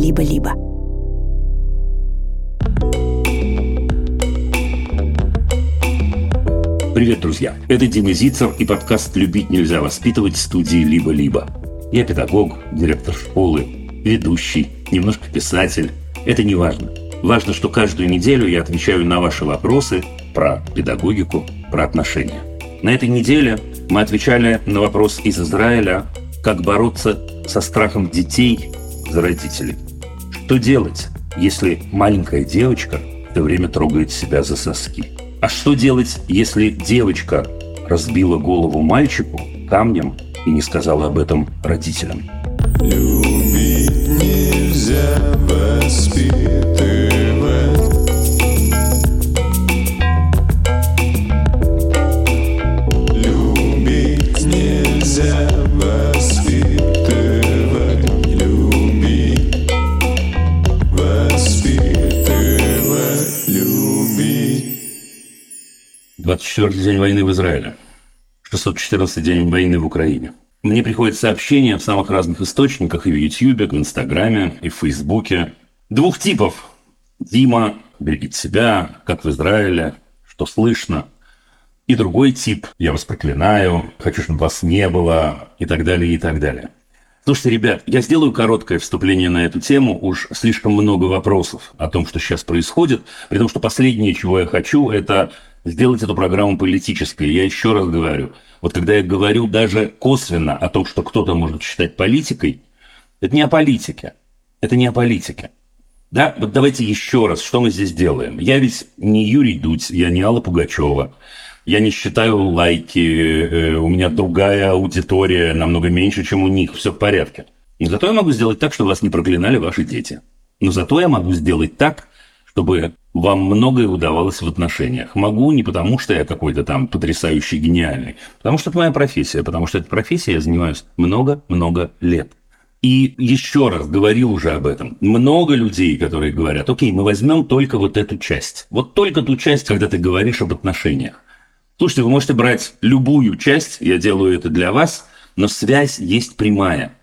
«Либо-либо». Привет, друзья! Это Дима Зицер и подкаст «Любить нельзя воспитывать» студии «Либо-либо». Я педагог, директор школы, ведущий, немножко писатель. Это не важно. Важно, что каждую неделю я отвечаю на ваши вопросы про педагогику, про отношения. На этой неделе мы отвечали на вопрос из Израиля, как бороться со страхом детей за родителей. Что делать, если маленькая девочка все время трогает себя за соски? А что делать, если девочка разбила голову мальчику камнем и не сказала об этом родителям? Любить 24 день войны в Израиле. 614 день войны в Украине. Мне приходят сообщения в самых разных источниках, и в Ютьюбе, в Инстаграме, и в Фейсбуке. Двух типов. Дима, берегите себя, как в Израиле, что слышно. И другой тип, я вас проклинаю, хочу, чтобы вас не было, и так далее, и так далее. Слушайте, ребят, я сделаю короткое вступление на эту тему. Уж слишком много вопросов о том, что сейчас происходит. При том, что последнее, чего я хочу, это сделать эту программу политической. Я еще раз говорю, вот когда я говорю даже косвенно о том, что кто-то может считать политикой, это не о политике. Это не о политике. Да, вот давайте еще раз, что мы здесь делаем. Я ведь не Юрий Дудь, я не Алла Пугачева. Я не считаю лайки, э, у меня другая аудитория, намного меньше, чем у них, все в порядке. Но зато я могу сделать так, чтобы вас не проклинали ваши дети. Но зато я могу сделать так, чтобы вам многое удавалось в отношениях. Могу не потому, что я какой-то там потрясающий, гениальный, потому что это моя профессия, потому что эта профессия я занимаюсь много-много лет. И еще раз говорил уже об этом. Много людей, которые говорят, окей, мы возьмем только вот эту часть. Вот только ту часть, когда ты говоришь об отношениях. Слушайте, вы можете брать любую часть, я делаю это для вас, но связь есть прямая.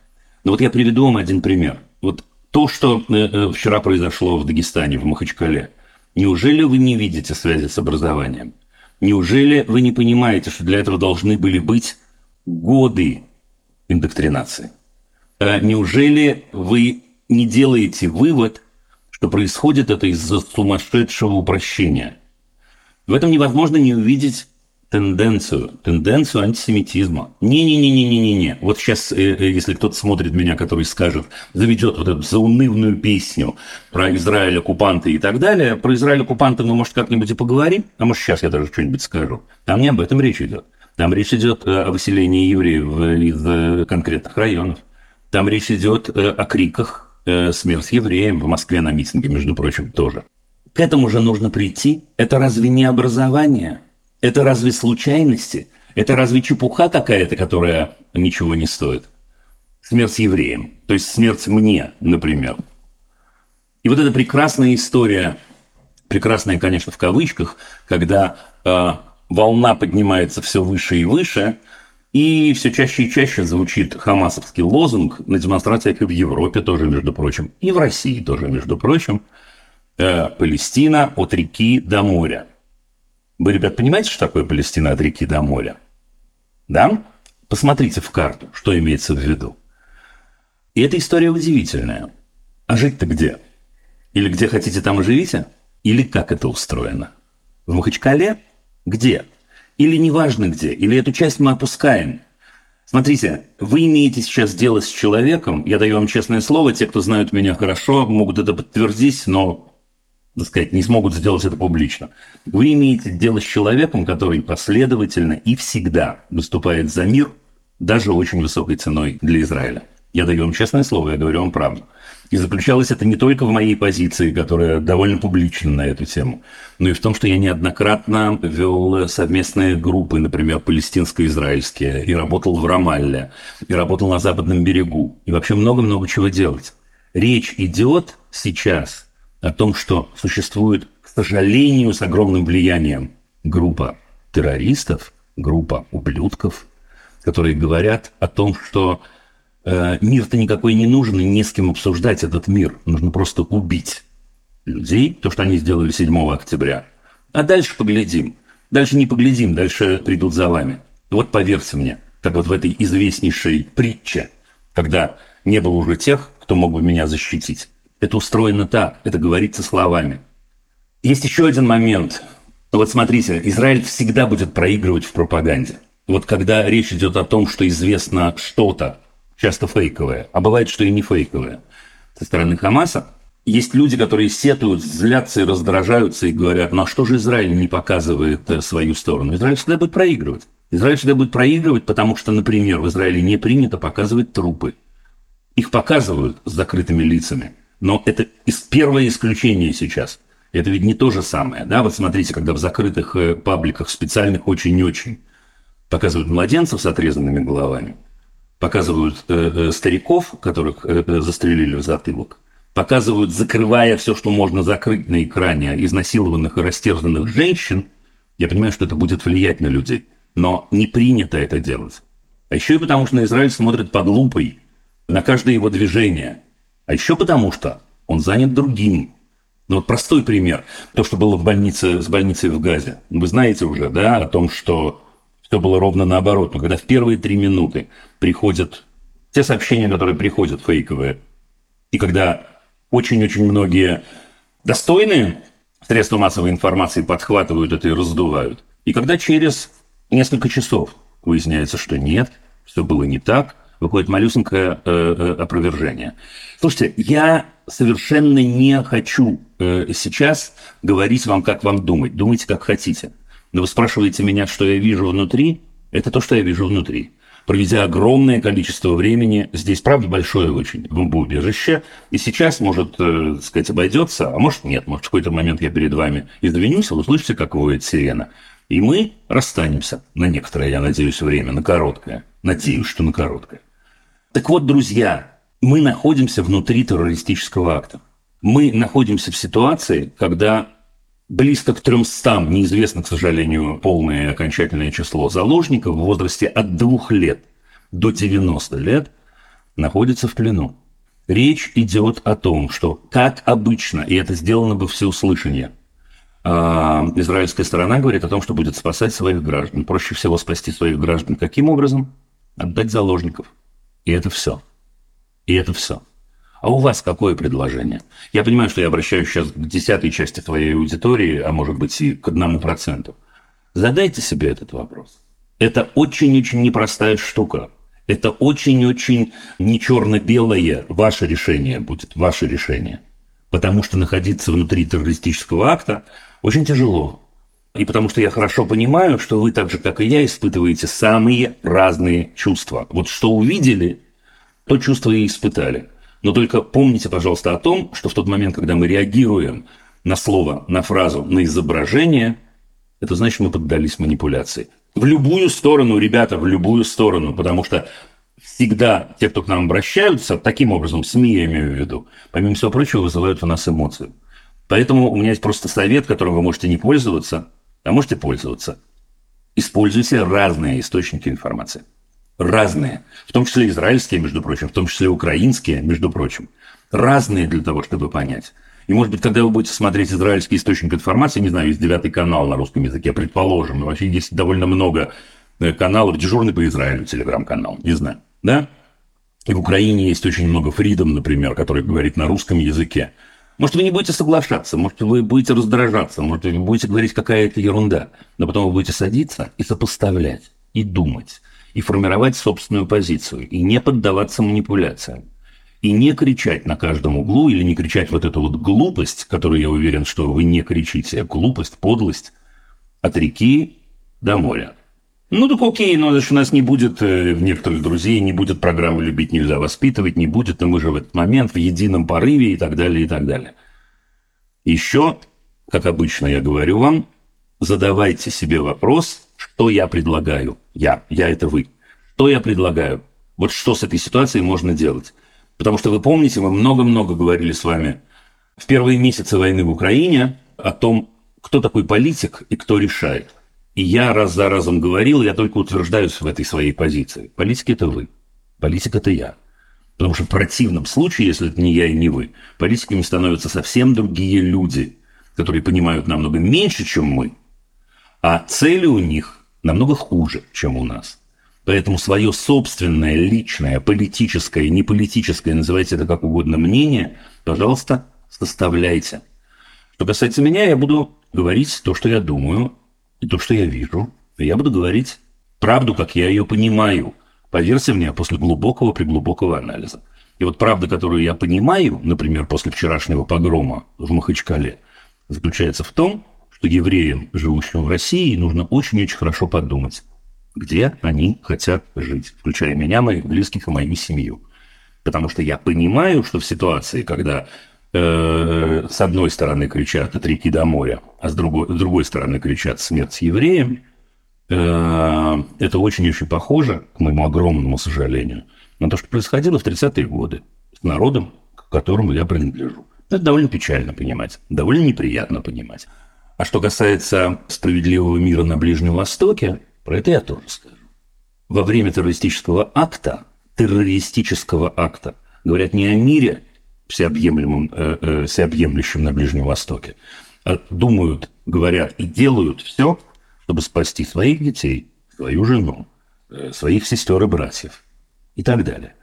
Но вот я приведу вам один пример. Вот то, что э, э, вчера произошло в Дагестане, в Махачкале. Неужели вы не видите связи с образованием? Неужели вы не понимаете, что для этого должны были быть годы индоктринации? А неужели вы не делаете вывод, что происходит это из-за сумасшедшего упрощения? В этом невозможно не увидеть тенденцию, тенденцию антисемитизма. Не-не-не-не-не-не. Вот сейчас, э, э, если кто-то смотрит меня, который скажет, заведет вот эту заунывную песню про Израиль, оккупанты и так далее, про Израиль, оккупанты мы, может, как-нибудь и поговорим, а может, сейчас я даже что-нибудь скажу. Там не об этом речь идет. Там речь идет э, о выселении евреев из конкретных районов. Там речь идет о криках «Смерть евреям» в Москве на митинге, между прочим, тоже. К этому же нужно прийти. Это разве не образование? Это разве случайности? Это разве чепуха какая-то, которая ничего не стоит? Смерть евреям, то есть смерть мне, например. И вот эта прекрасная история, прекрасная, конечно, в кавычках, когда э, волна поднимается все выше и выше, и все чаще и чаще звучит хамасовский лозунг на демонстрациях и в Европе тоже, между прочим, и в России тоже, между прочим, э, Палестина от реки до моря – вы, ребят, понимаете, что такое Палестина от реки до моря? Да? Посмотрите в карту, что имеется в виду. И эта история удивительная. А жить-то где? Или где хотите, там и живите? Или как это устроено? В Махачкале? Где? Или неважно где? Или эту часть мы опускаем? Смотрите, вы имеете сейчас дело с человеком, я даю вам честное слово, те, кто знают меня хорошо, могут это подтвердить, но так сказать, не смогут сделать это публично. Вы имеете дело с человеком, который последовательно и всегда выступает за мир, даже очень высокой ценой для Израиля. Я даю вам честное слово, я говорю вам правду. И заключалось это не только в моей позиции, которая довольно публична на эту тему, но и в том, что я неоднократно вел совместные группы, например, палестинско-израильские, и работал в Рамалле, и работал на Западном берегу, и вообще много-много чего делать. Речь идет сейчас о том, что существует, к сожалению, с огромным влиянием группа террористов, группа ублюдков, которые говорят о том, что э, мир-то никакой не нужен, и не с кем обсуждать этот мир. Нужно просто убить людей, то, что они сделали 7 октября. А дальше поглядим. Дальше не поглядим, дальше придут за вами. Вот поверьте мне, как вот в этой известнейшей притче, когда не было уже тех, кто мог бы меня защитить. Это устроено так, это говорится словами. Есть еще один момент. Вот смотрите, Израиль всегда будет проигрывать в пропаганде. Вот когда речь идет о том, что известно что-то, часто фейковое, а бывает, что и не фейковое, со стороны Хамаса, есть люди, которые сетуют, злятся и раздражаются и говорят, ну а что же Израиль не показывает э, свою сторону? Израиль всегда будет проигрывать. Израиль всегда будет проигрывать, потому что, например, в Израиле не принято показывать трупы. Их показывают с закрытыми лицами. Но это первое исключение сейчас. Это ведь не то же самое. Да? Вот смотрите, когда в закрытых э, пабликах, специальных очень-очень, показывают младенцев с отрезанными головами, показывают э, э, стариков, которых застрелили в затылок, показывают, закрывая все, что можно закрыть на экране, изнасилованных и растерзанных женщин, я понимаю, что это будет влиять на людей. Но не принято это делать. А еще и потому, что на Израиль смотрят под лупой на каждое его движение. А еще потому, что он занят другим. Ну вот простой пример. То, что было в больнице, с больницей в Газе. Вы знаете уже, да, о том, что все было ровно наоборот. Но когда в первые три минуты приходят те сообщения, которые приходят фейковые, и когда очень-очень многие достойные средства массовой информации подхватывают это и раздувают. И когда через несколько часов выясняется, что нет, все было не так, выходит малюсенькое э, э, опровержение. Слушайте, я совершенно не хочу э, сейчас говорить вам, как вам думать. Думайте, как хотите. Но вы спрашиваете меня, что я вижу внутри. Это то, что я вижу внутри проведя огромное количество времени, здесь, правда, большое очень бомбоубежище, и сейчас, может, э, сказать, обойдется, а может, нет, может, в какой-то момент я перед вами извинюсь, вы услышите, как воет сирена, и мы расстанемся на некоторое, я надеюсь, время, на короткое. Надеюсь, что на короткое. Так вот, друзья, мы находимся внутри террористического акта. Мы находимся в ситуации, когда близко к 300, неизвестно, к сожалению, полное и окончательное число заложников в возрасте от 2 лет до 90 лет находятся в плену. Речь идет о том, что, как обычно, и это сделано бы всеуслышание, а, израильская сторона говорит о том, что будет спасать своих граждан. Проще всего спасти своих граждан. Каким образом? Отдать заложников. И это все. И это все. А у вас какое предложение? Я понимаю, что я обращаюсь сейчас к десятой части твоей аудитории, а может быть и к одному проценту. Задайте себе этот вопрос. Это очень-очень непростая штука. Это очень-очень не черно-белое. Ваше решение будет, ваше решение. Потому что находиться внутри террористического акта очень тяжело. И потому что я хорошо понимаю, что вы так же, как и я, испытываете самые разные чувства. Вот что увидели, то чувство и испытали – но только помните, пожалуйста, о том, что в тот момент, когда мы реагируем на слово, на фразу, на изображение, это значит, мы поддались манипуляции. В любую сторону, ребята, в любую сторону, потому что всегда те, кто к нам обращаются, таким образом, СМИ я имею в виду, помимо всего прочего, вызывают у нас эмоции. Поэтому у меня есть просто совет, которым вы можете не пользоваться, а можете пользоваться. Используйте разные источники информации разные, в том числе израильские, между прочим, в том числе украинские, между прочим, разные для того, чтобы понять. И, может быть, когда вы будете смотреть израильский источник информации, не знаю, есть девятый канал на русском языке, предположим, вообще есть довольно много э, каналов, дежурный по Израилю телеграм-канал, не знаю, да? И в Украине есть очень много Фридом, например, который говорит на русском языке. Может, вы не будете соглашаться, может, вы будете раздражаться, может, вы будете говорить какая-то ерунда, но потом вы будете садиться и сопоставлять, и думать и формировать собственную позицию, и не поддаваться манипуляциям. И не кричать на каждом углу, или не кричать вот эту вот глупость, которую я уверен, что вы не кричите, а глупость, подлость от реки до моря. Ну так окей, но значит, у нас не будет э, некоторых друзей, не будет программы «Любить нельзя воспитывать», не будет, но мы же в этот момент в едином порыве и так далее, и так далее. Еще, как обычно я говорю вам, задавайте себе вопрос, что я предлагаю? Я. Я – это вы. Что я предлагаю? Вот что с этой ситуацией можно делать? Потому что вы помните, мы много-много говорили с вами в первые месяцы войны в Украине о том, кто такой политик и кто решает. И я раз за разом говорил, я только утверждаюсь в этой своей позиции. Политик – это вы. Политик – это я. Потому что в противном случае, если это не я и не вы, политиками становятся совсем другие люди, которые понимают намного меньше, чем мы, а цели у них намного хуже, чем у нас. Поэтому свое собственное, личное, политическое, неполитическое, называйте это как угодно, мнение, пожалуйста, составляйте. Что касается меня, я буду говорить то, что я думаю, и то, что я вижу. Я буду говорить правду, как я ее понимаю. Поверьте мне, после глубокого, приглубокого анализа. И вот правда, которую я понимаю, например, после вчерашнего погрома в Махачкале, заключается в том, что евреям, живущим в России, нужно очень-очень хорошо подумать, где они хотят жить, включая меня, моих близких и мою семью. Потому что я понимаю, что в ситуации, когда с одной стороны кричат «от реки до моря», а с другой, с другой стороны кричат «смерть евреям», э, это очень-очень похоже, к моему огромному сожалению, на то, что происходило в 30-е годы с народом, к которому я принадлежу. Это довольно печально понимать, довольно неприятно понимать. А что касается справедливого мира на Ближнем Востоке, про это я тоже скажу. Во время террористического акта, террористического акта, говорят не о мире всеобъемлемом, э, э, всеобъемлющем на Ближнем Востоке, а думают, говорят и делают все, чтобы спасти своих детей, свою жену, э, своих сестер и братьев и так далее.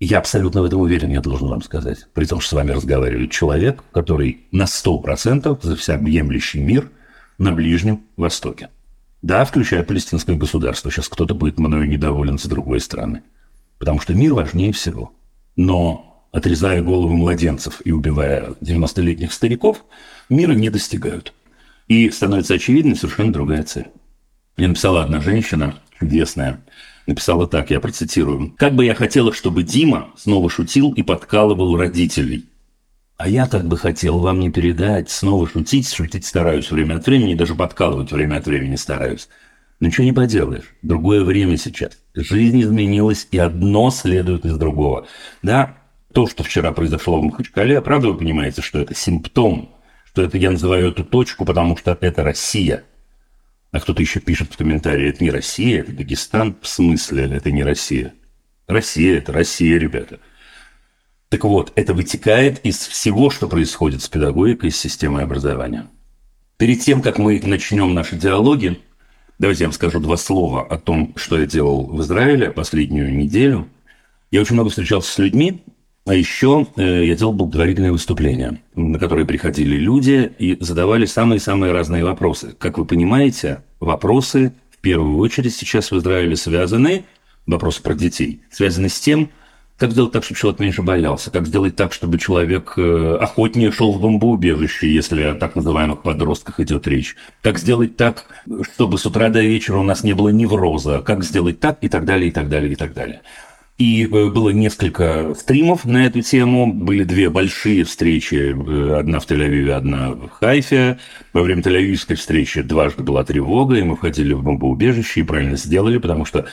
Я абсолютно в этом уверен, я должен вам сказать. При том, что с вами разговаривает человек, который на 100% за всеобъемлющий мир на Ближнем Востоке. Да, включая палестинское государство. Сейчас кто-то будет мною недоволен с другой стороны. Потому что мир важнее всего. Но отрезая головы младенцев и убивая 90-летних стариков, мира не достигают. И становится очевидной совершенно другая цель. Мне написала одна женщина, чудесная, написала так, я процитирую. «Как бы я хотела, чтобы Дима снова шутил и подкалывал родителей». А я как бы хотел вам не передать, снова шутить, шутить стараюсь время от времени, даже подкалывать время от времени стараюсь. Но ничего не поделаешь, другое время сейчас. Жизнь изменилась, и одно следует из другого. Да, то, что вчера произошло в Махачкале, правда вы понимаете, что это симптом, что это я называю эту точку, потому что это Россия – а кто-то еще пишет в комментарии, это не Россия, это Дагестан. В смысле, это не Россия? Россия – это Россия, ребята. Так вот, это вытекает из всего, что происходит с педагогикой, с системой образования. Перед тем, как мы начнем наши диалоги, давайте я вам скажу два слова о том, что я делал в Израиле последнюю неделю. Я очень много встречался с людьми, а еще э, я делал благотворительные выступления, на которые приходили люди и задавали самые-самые разные вопросы. Как вы понимаете, вопросы в первую очередь сейчас в Израиле связаны, вопросы про детей, связаны с тем, как сделать так, чтобы человек меньше боялся? Как сделать так, чтобы человек э, охотнее шел в бомбоубежище, если о так называемых подростках идет речь? Как сделать так, чтобы с утра до вечера у нас не было невроза? Как сделать так и так далее, и так далее, и так далее. И э, было несколько стримов на эту тему. Были две большие встречи. Э, одна в Тель-Авиве, одна в Хайфе. Во время Тель-Авивской встречи дважды была тревога, и мы входили в бомбоубежище и правильно сделали, потому что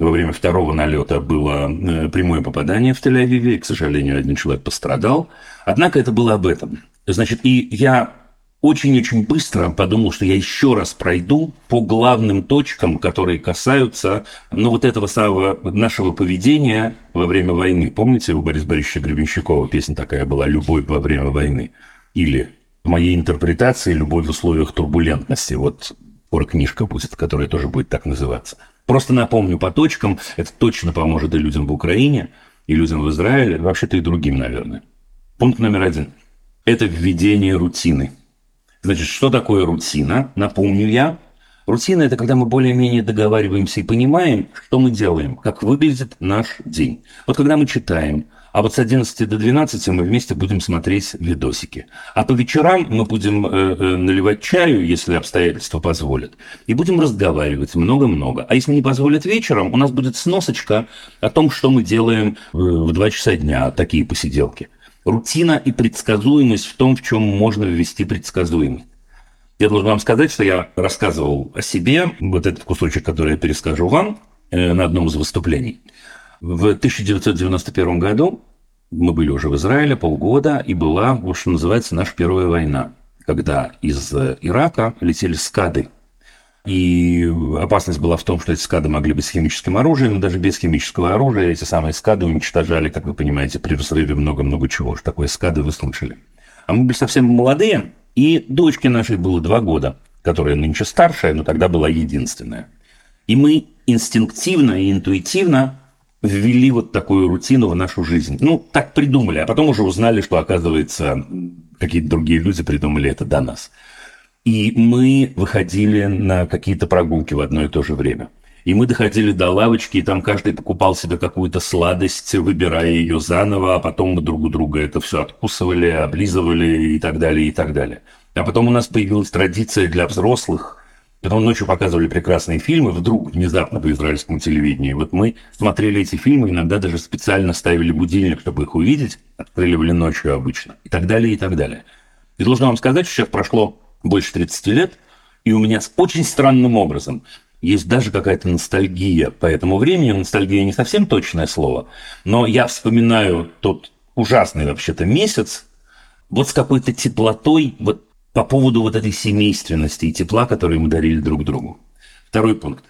во время второго налета было э, прямое попадание в Тель-Авиве, и, к сожалению, один человек пострадал. Однако это было об этом. Значит, и я очень-очень быстро подумал, что я еще раз пройду по главным точкам, которые касаются, ну, вот этого самого нашего поведения во время войны. Помните, у Бориса Борисовича Гребенщикова песня такая была «Любовь во время войны»? Или в моей интерпретации «Любовь в условиях турбулентности». Вот книжка будет, которая тоже будет так называться. Просто напомню по точкам, это точно поможет и людям в Украине, и людям в Израиле, вообще-то и другим, наверное. Пункт номер один – это введение рутины – Значит, что такое рутина? Напомню я. Рутина – это когда мы более-менее договариваемся и понимаем, что мы делаем, как выглядит наш день. Вот когда мы читаем, а вот с 11 до 12 мы вместе будем смотреть видосики. А по вечерам мы будем э, э, наливать чаю, если обстоятельства позволят, и будем разговаривать много-много. А если не позволят вечером, у нас будет сносочка о том, что мы делаем в 2 часа дня, такие посиделки – рутина и предсказуемость в том, в чем можно ввести предсказуемость. Я должен вам сказать, что я рассказывал о себе, вот этот кусочек, который я перескажу вам э, на одном из выступлений. В 1991 году мы были уже в Израиле полгода, и была, вот что называется, наша первая война, когда из Ирака летели скады. И опасность была в том, что эти скады могли быть с химическим оружием, но даже без химического оружия эти самые скады уничтожали, как вы понимаете, при взрыве много-много чего. Что такое скады вы слышали. А мы были совсем молодые, и дочке нашей было два года, которая нынче старшая, но тогда была единственная. И мы инстинктивно и интуитивно ввели вот такую рутину в нашу жизнь. Ну, так придумали, а потом уже узнали, что, оказывается, какие-то другие люди придумали это до нас. И мы выходили на какие-то прогулки в одно и то же время. И мы доходили до лавочки, и там каждый покупал себе какую-то сладость, выбирая ее заново, а потом мы друг у друга это все откусывали, облизывали и так далее, и так далее. А потом у нас появилась традиция для взрослых – Потом ночью показывали прекрасные фильмы, вдруг, внезапно по израильскому телевидению. Вот мы смотрели эти фильмы, иногда даже специально ставили будильник, чтобы их увидеть, отстреливали ночью обычно, и так далее, и так далее. И должен вам сказать, что сейчас прошло больше 30 лет, и у меня с очень странным образом есть даже какая-то ностальгия по этому времени. Ностальгия не совсем точное слово, но я вспоминаю тот ужасный вообще-то месяц, вот с какой-то теплотой, вот по поводу вот этой семейственности и тепла, которые мы дарили друг другу. Второй пункт.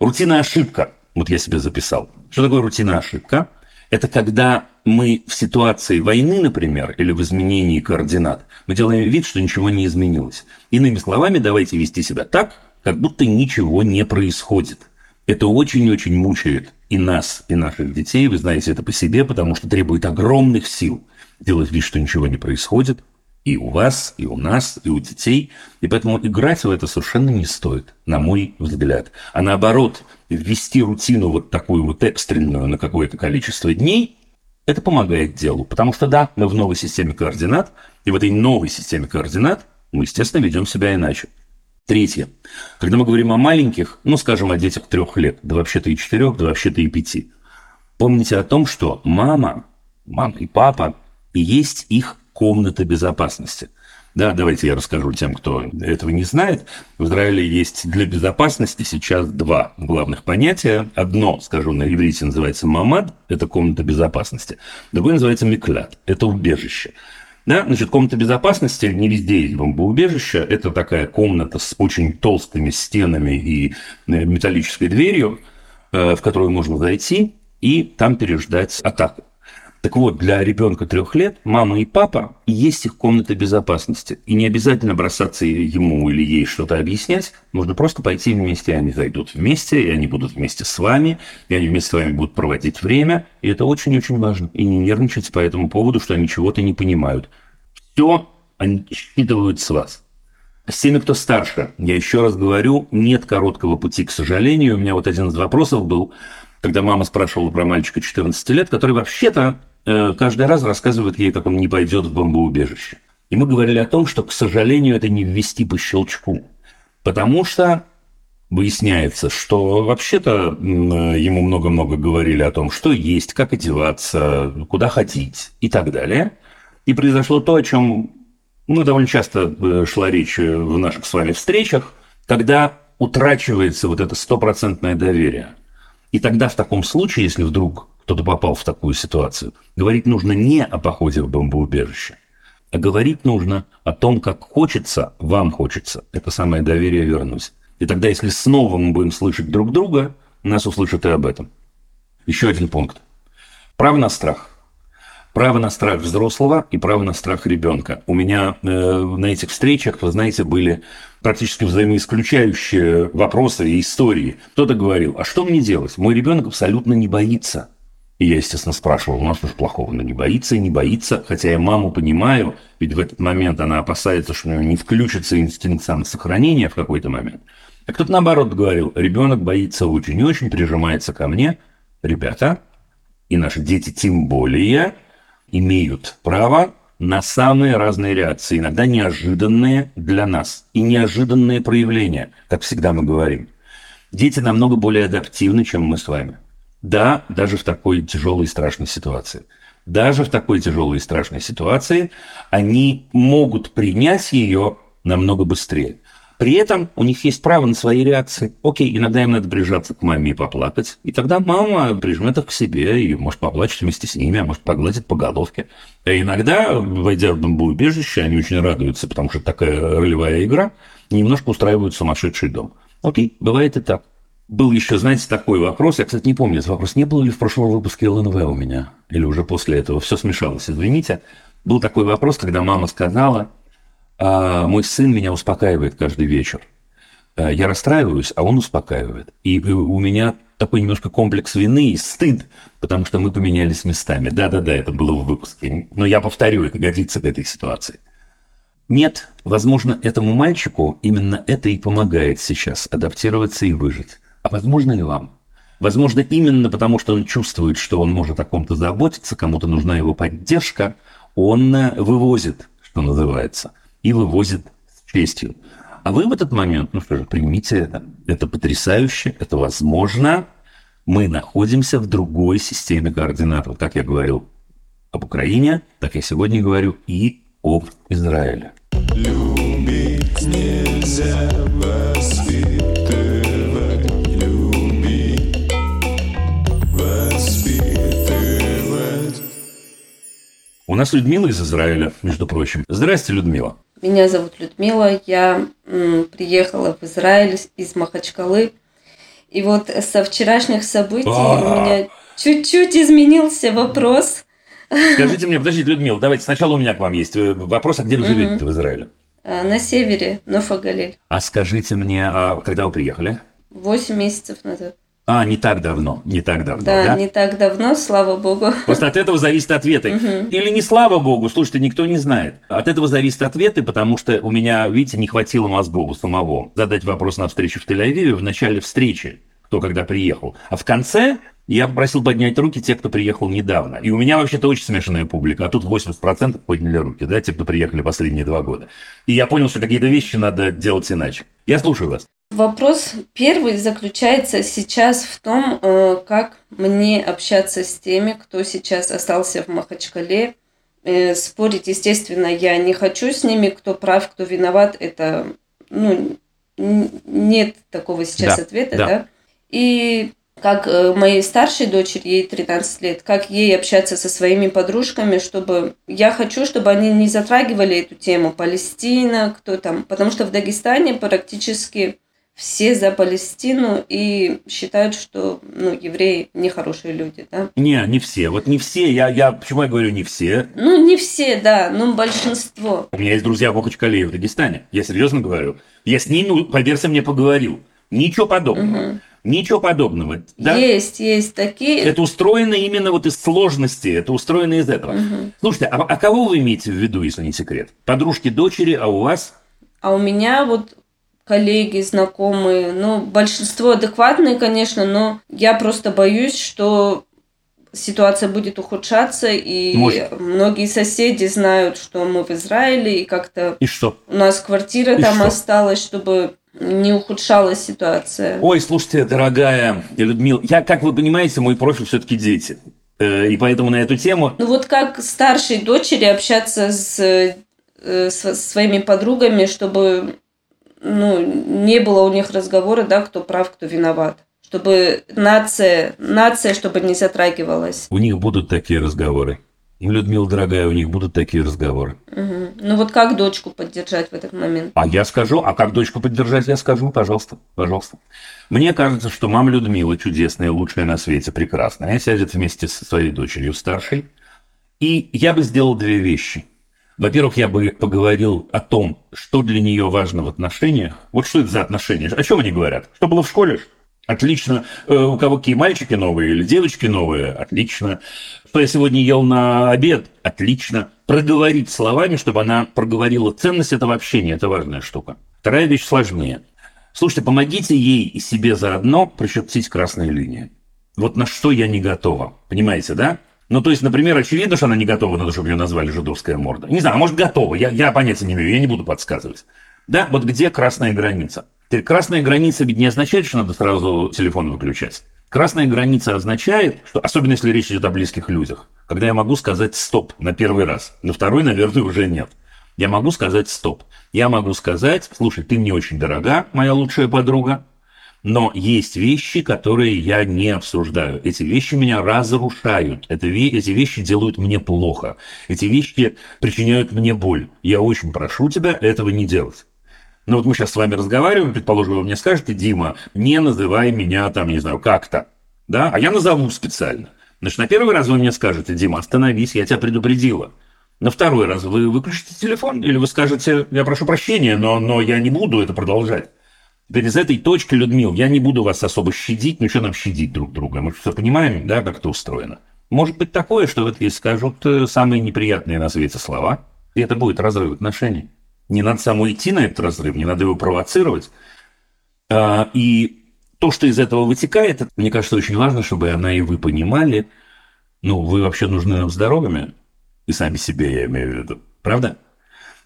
Рутинная ошибка. Вот я себе записал. Что такое рутинная ошибка? Это когда мы в ситуации войны, например, или в изменении координат, мы делаем вид, что ничего не изменилось. Иными словами, давайте вести себя так, как будто ничего не происходит. Это очень-очень мучает и нас, и наших детей. Вы знаете это по себе, потому что требует огромных сил делать вид, что ничего не происходит, и у вас, и у нас, и у детей. И поэтому играть в это совершенно не стоит, на мой взгляд. А наоборот, ввести рутину вот такую вот экстренную на какое-то количество дней, это помогает делу. Потому что да, мы в новой системе координат, и в этой новой системе координат мы, естественно, ведем себя иначе. Третье. Когда мы говорим о маленьких, ну, скажем, о детях трех лет, да вообще-то и четырех, да вообще-то и пяти, помните о том, что мама, мама и папа и есть их комната безопасности. Да, давайте я расскажу тем, кто этого не знает. В Израиле есть для безопасности сейчас два главных понятия. Одно, скажу на иврите, называется мамад, это комната безопасности. Другое называется миклят, это убежище. Да, значит, комната безопасности, не везде есть бомбоубежище, это такая комната с очень толстыми стенами и э, металлической дверью, э, в которую можно зайти и там переждать атаку. Так вот, для ребенка трех лет мама и папа есть их комната безопасности. И не обязательно бросаться ему или ей что-то объяснять. Можно просто пойти вместе, и они зайдут вместе, и они будут вместе с вами, и они вместе с вами будут проводить время. И это очень-очень важно. И не нервничать по этому поводу, что они чего-то не понимают. Все они считывают с вас. С теми, кто старше, я еще раз говорю, нет короткого пути, к сожалению. У меня вот один из вопросов был, когда мама спрашивала про мальчика 14 лет, который вообще-то каждый раз рассказывает ей, как он не пойдет в бомбоубежище. И мы говорили о том, что, к сожалению, это не ввести по щелчку. Потому что выясняется, что вообще-то ему много-много говорили о том, что есть, как одеваться, куда ходить и так далее. И произошло то, о чем ну, довольно часто э, шла речь в наших с вами встречах, когда утрачивается вот это стопроцентное доверие. И тогда в таком случае, если вдруг кто-то попал в такую ситуацию. Говорить нужно не о походе в бомбоубежище, а говорить нужно о том, как хочется, вам хочется, это самое доверие вернуть. И тогда, если снова мы будем слышать друг друга, нас услышат и об этом. Еще один пункт. Право на страх. Право на страх взрослого и право на страх ребенка. У меня э, на этих встречах, вы знаете, были практически взаимоисключающие вопросы и истории. Кто-то говорил, а что мне делать? Мой ребенок абсолютно не боится. И я, естественно, спрашивал, у нас уж плохого, но не боится и не боится, хотя я маму понимаю, ведь в этот момент она опасается, что у нее не включится инстинкт самосохранения в какой-то момент. А кто-то наоборот говорил, ребенок боится очень и очень, прижимается ко мне. Ребята, и наши дети тем более, имеют право на самые разные реакции, иногда неожиданные для нас и неожиданные проявления, как всегда мы говорим. Дети намного более адаптивны, чем мы с вами. Да, даже в такой тяжелой и страшной ситуации. Даже в такой тяжелой и страшной ситуации они могут принять ее намного быстрее. При этом у них есть право на свои реакции. Окей, иногда им надо прижаться к маме и поплакать. И тогда мама прижмет их к себе и может поплачет вместе с ними, а может погладит по головке. А иногда, войдя в бомбоубежище, они очень радуются, потому что такая ролевая игра, немножко устраивают сумасшедший дом. Окей, бывает и так. Был еще, знаете, такой вопрос. Я, кстати, не помню этот вопрос. Не было ли в прошлом выпуске ЛНВ у меня? Или уже после этого? Все смешалось, извините. Был такой вопрос, когда мама сказала, а, мой сын меня успокаивает каждый вечер. А, я расстраиваюсь, а он успокаивает. И у меня такой немножко комплекс вины и стыд, потому что мы поменялись местами. Да-да-да, это было в выпуске. Но я повторю, это годится к этой ситуации. Нет, возможно, этому мальчику именно это и помогает сейчас адаптироваться и выжить. А возможно ли вам? Возможно, именно потому, что он чувствует, что он может о ком-то заботиться, кому-то нужна его поддержка, он э, вывозит, что называется, и вывозит с честью. А вы в этот момент, ну что же, примите это. Это потрясающе, это возможно. Мы находимся в другой системе координат. Вот как я говорил об Украине, так я сегодня говорю и об Израиле. Любить нельзя У нас Людмила из Израиля, между прочим. Здрасте, Людмила. Меня зовут Людмила. Я м, приехала в Израиль из Махачкалы. И вот со вчерашних событий А-а-а. у меня чуть-чуть изменился вопрос. Скажите мне, подождите, Людмила, давайте сначала у меня к вам есть э, вопрос, а где вы живете в Израиле? А, на севере, Нофагалель. А скажите мне, а когда вы приехали? Восемь месяцев назад. А, не так давно, не так давно, да? Да, не так давно, слава богу. Просто от этого зависит ответы. Угу. Или не слава богу, слушайте, никто не знает. От этого зависит ответы, потому что у меня, видите, не хватило мозгов самого задать вопрос на встречу в Тель-Авиве в начале встречи, кто когда приехал. А в конце я попросил поднять руки те, кто приехал недавно. И у меня вообще-то очень смешанная публика, а тут 80% подняли руки, да, те, кто приехали последние два года. И я понял, что какие-то вещи надо делать иначе. Я слушаю вас. Вопрос первый заключается сейчас в том, э, как мне общаться с теми, кто сейчас остался в Махачкале. Э, спорить, естественно, я не хочу с ними, кто прав, кто виноват, это, ну, нет такого сейчас да, ответа, да. да. И как э, моей старшей дочери, ей 13 лет, как ей общаться со своими подружками, чтобы... Я хочу, чтобы они не затрагивали эту тему Палестина, кто там, потому что в Дагестане практически все за Палестину и считают, что ну, евреи нехорошие люди, да? Не, не все. Вот не все. Я, я, почему я говорю не все? Ну, не все, да, но большинство. У меня есть друзья в Махачкале в Дагестане. Я серьезно говорю. Я с ними, ну, поверьте мне, поговорил. Ничего подобного. Угу. Ничего подобного. Да? Есть, есть такие. Это устроено именно вот из сложности, это устроено из этого. Угу. Слушайте, а, а кого вы имеете в виду, если не секрет? Подружки, дочери, а у вас? А у меня вот коллеги, знакомые. Ну, большинство адекватные, конечно, но я просто боюсь, что ситуация будет ухудшаться, и Может. многие соседи знают, что мы в Израиле, и как-то... И что? У нас квартира и там что? осталась, чтобы не ухудшалась ситуация. Ой, слушайте, дорогая Людмила, я, как вы понимаете, мой профиль все-таки дети. Э, и поэтому на эту тему... Ну вот как старшей дочери общаться с, э, с своими подругами, чтобы ну, не было у них разговора, да, кто прав, кто виноват. Чтобы нация, нация, чтобы не затрагивалась. У них будут такие разговоры. Людмила, дорогая, у них будут такие разговоры. Угу. Ну вот как дочку поддержать в этот момент? А я скажу, а как дочку поддержать, я скажу, пожалуйста, пожалуйста. Мне кажется, что мама Людмила чудесная, лучшая на свете, прекрасная, сядет вместе со своей дочерью старшей. И я бы сделал две вещи – во-первых, я бы поговорил о том, что для нее важно в отношениях. Вот что это за отношения? О чем они говорят? Что было в школе? Отлично. Э, у кого какие мальчики новые или девочки новые? Отлично. Что я сегодня ел на обед? Отлично. Проговорить словами, чтобы она проговорила ценность этого общения. Это важная штука. Вторая вещь сложнее. Слушайте, помогите ей и себе заодно прочертить красные линии. Вот на что я не готова. Понимаете, да? Ну, то есть, например, очевидно, что она не готова на то, чтобы ее назвали жидовская морда. Не знаю, а может, готова. Я, я понятия не имею, я не буду подсказывать. Да, вот где красная граница? Теперь красная граница ведь не означает, что надо сразу телефон выключать. Красная граница означает, что, особенно если речь идет о близких людях, когда я могу сказать «стоп» на первый раз, на второй, наверное, уже нет. Я могу сказать «стоп». Я могу сказать, слушай, ты мне очень дорога, моя лучшая подруга, но есть вещи, которые я не обсуждаю. Эти вещи меня разрушают. Это, эти вещи делают мне плохо. Эти вещи причиняют мне боль. Я очень прошу тебя этого не делать. Но вот мы сейчас с вами разговариваем, предположим, вы мне скажете, Дима, не называй меня там, не знаю, как-то. Да? А я назову специально. Значит, на первый раз вы мне скажете, Дима, остановись, я тебя предупредила. На второй раз вы выключите телефон, или вы скажете, я прошу прощения, но, но я не буду это продолжать. Теперь из этой точки, Людмил, я не буду вас особо щадить, ну что нам щадить друг друга? Мы все понимаем, да, как это устроено. Может быть такое, что вот здесь скажут э, самые неприятные на свете слова, и это будет разрыв отношений. Не надо самому идти на этот разрыв, не надо его провоцировать. А, и то, что из этого вытекает, это, мне кажется, очень важно, чтобы она и вы понимали, ну, вы вообще нужны нам здоровыми, и сами себе, я имею в виду, правда?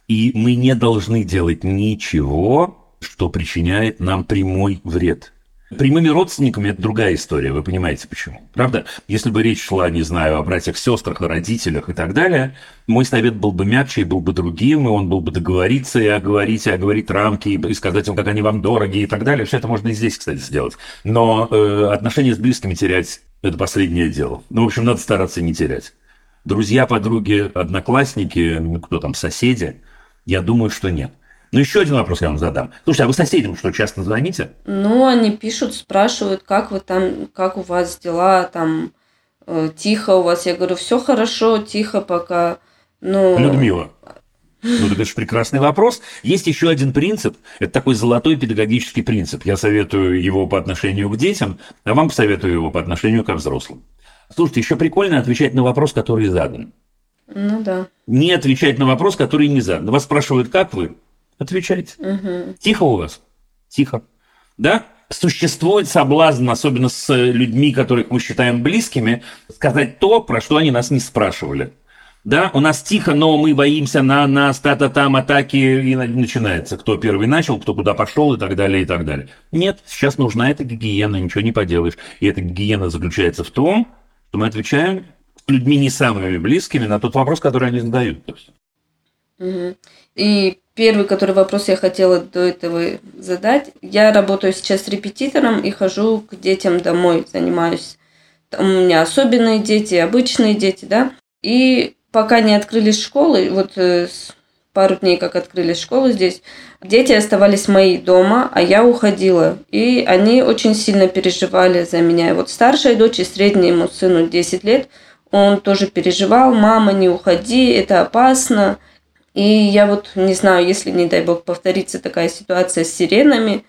И мы не должны делать ничего, что причиняет нам прямой вред. Прямыми родственниками это другая история, вы понимаете почему. Правда? Если бы речь шла, не знаю, о братьях, сестрах, о родителях и так далее, мой совет был бы мягче и был бы другим, и он был бы договориться и оговорить, и оговорить рамки, и сказать им, как они вам дороги и так далее. Все это можно и здесь, кстати, сделать. Но э, отношения с близкими терять – это последнее дело. Ну, в общем, надо стараться не терять. Друзья, подруги, одноклассники, ну, кто там, соседи, я думаю, что нет. Ну, еще один вопрос я вам задам. Слушайте, а вы соседям что, часто звоните? Ну, они пишут, спрашивают, как вы там, как у вас дела, там, э, тихо у вас. Я говорю, все хорошо, тихо пока. Ну... Людмила, ну, это же прекрасный вопрос. Есть еще один принцип. Это такой золотой педагогический принцип. Я советую его по отношению к детям, а вам посоветую его по отношению к взрослым. Слушайте, еще прикольно отвечать на вопрос, который задан. Ну да. Не отвечать на вопрос, который не задан. Вас спрашивают, как вы? Отвечайте. Угу. Тихо у вас? Тихо. Да? Существует соблазн, особенно с людьми, которых мы считаем близкими, сказать то, про что они нас не спрашивали. Да, у нас тихо, но мы боимся на нас, та-та там атаки, и начинается, кто первый начал, кто куда пошел и так далее, и так далее. Нет, сейчас нужна эта гигиена, ничего не поделаешь. И эта гигиена заключается в том, что мы отвечаем с людьми не самыми близкими на тот вопрос, который они задают. Угу. И первый, который вопрос я хотела до этого задать. Я работаю сейчас репетитором и хожу к детям домой, занимаюсь. Там у меня особенные дети, обычные дети, да. И пока не открылись школы, вот э, пару дней, как открылись школы здесь, дети оставались мои дома, а я уходила. И они очень сильно переживали за меня. И вот старшая дочь и среднему сыну 10 лет, он тоже переживал, мама, не уходи, это опасно. И я вот не знаю, если, не дай бог, повторится такая ситуация с сиренами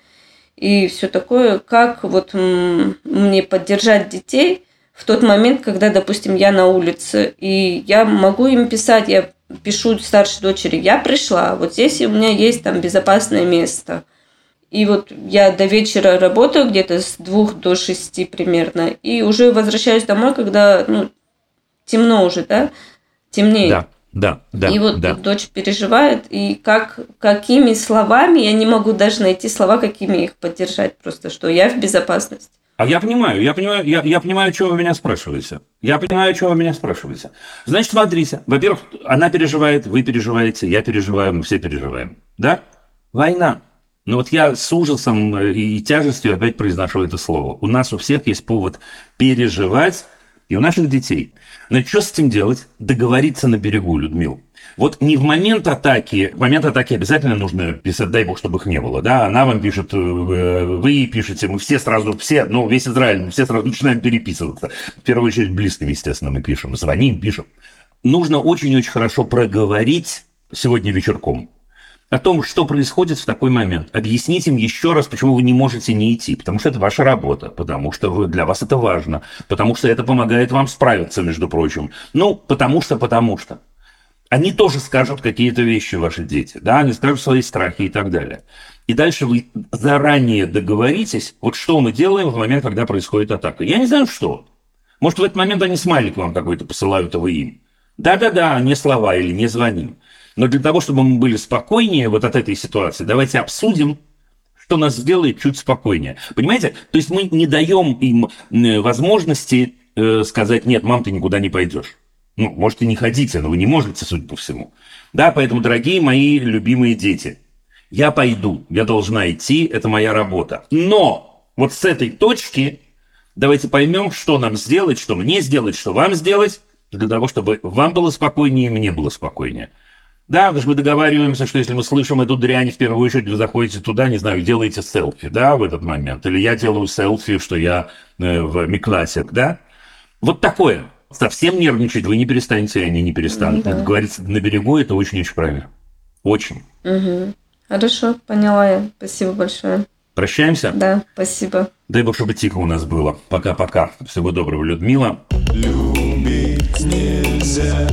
и все такое, как вот мне поддержать детей в тот момент, когда, допустим, я на улице, и я могу им писать, я пишу старшей дочери, я пришла, вот здесь у меня есть там безопасное место. И вот я до вечера работаю где-то с двух до шести примерно, и уже возвращаюсь домой, когда ну, темно уже, да, темнее. Да. Да, да. И вот да. дочь переживает, и как, какими словами, я не могу даже найти слова, какими их поддержать, просто что я в безопасности. А я понимаю, я понимаю, я, я понимаю, что вы меня спрашиваете. Я понимаю, что вы меня спрашиваете. Значит, смотрите, во-первых, она переживает, вы переживаете, я переживаю, мы все переживаем. Да? Война. Но вот я с ужасом и тяжестью опять произношу это слово. У нас у всех есть повод переживать, и у наших детей. Значит, что с этим делать? Договориться на берегу, Людмил. Вот не в момент атаки, в момент атаки обязательно нужно писать, дай бог, чтобы их не было, да, она вам пишет, э, вы пишете, мы все сразу, все, ну, весь Израиль, мы все сразу начинаем переписываться. В первую очередь близким, естественно, мы пишем, звоним, пишем. Нужно очень-очень хорошо проговорить сегодня вечерком о том, что происходит в такой момент. Объяснить им еще раз, почему вы не можете не идти. Потому что это ваша работа, потому что вы, для вас это важно, потому что это помогает вам справиться, между прочим. Ну, потому что, потому что. Они тоже скажут какие-то вещи, ваши дети, да, они скажут свои страхи и так далее. И дальше вы заранее договоритесь, вот что мы делаем в момент, когда происходит атака. Я не знаю, что. Может, в этот момент они смайлик вам какой-то посылают, а вы им. Да-да-да, не слова или не звоним. Но для того, чтобы мы были спокойнее вот от этой ситуации, давайте обсудим, что нас сделает чуть спокойнее. Понимаете? То есть мы не даем им э, возможности э, сказать, нет, мам, ты никуда не пойдешь. Ну, можете не ходите, но вы не можете, судя по всему. Да, поэтому, дорогие мои любимые дети, я пойду, я должна идти, это моя работа. Но вот с этой точки давайте поймем, что нам сделать, что мне сделать, что вам сделать, для того, чтобы вам было спокойнее и мне было спокойнее. Да, потому что мы договариваемся, что если мы слышим эту дрянь, в первую очередь вы заходите туда, не знаю, делаете селфи, да, в этот момент. Или я делаю селфи, что я э, в Микласик, да. Вот такое. Совсем нервничать вы не перестанете, и они не перестанут. Да. Это говорится на берегу, это очень-очень правильно. Очень. Угу. Хорошо, поняла я. Спасибо большое. Прощаемся? Да, спасибо. Дай бог, чтобы тихо у нас было. Пока-пока. Всего доброго, Людмила. Любить нельзя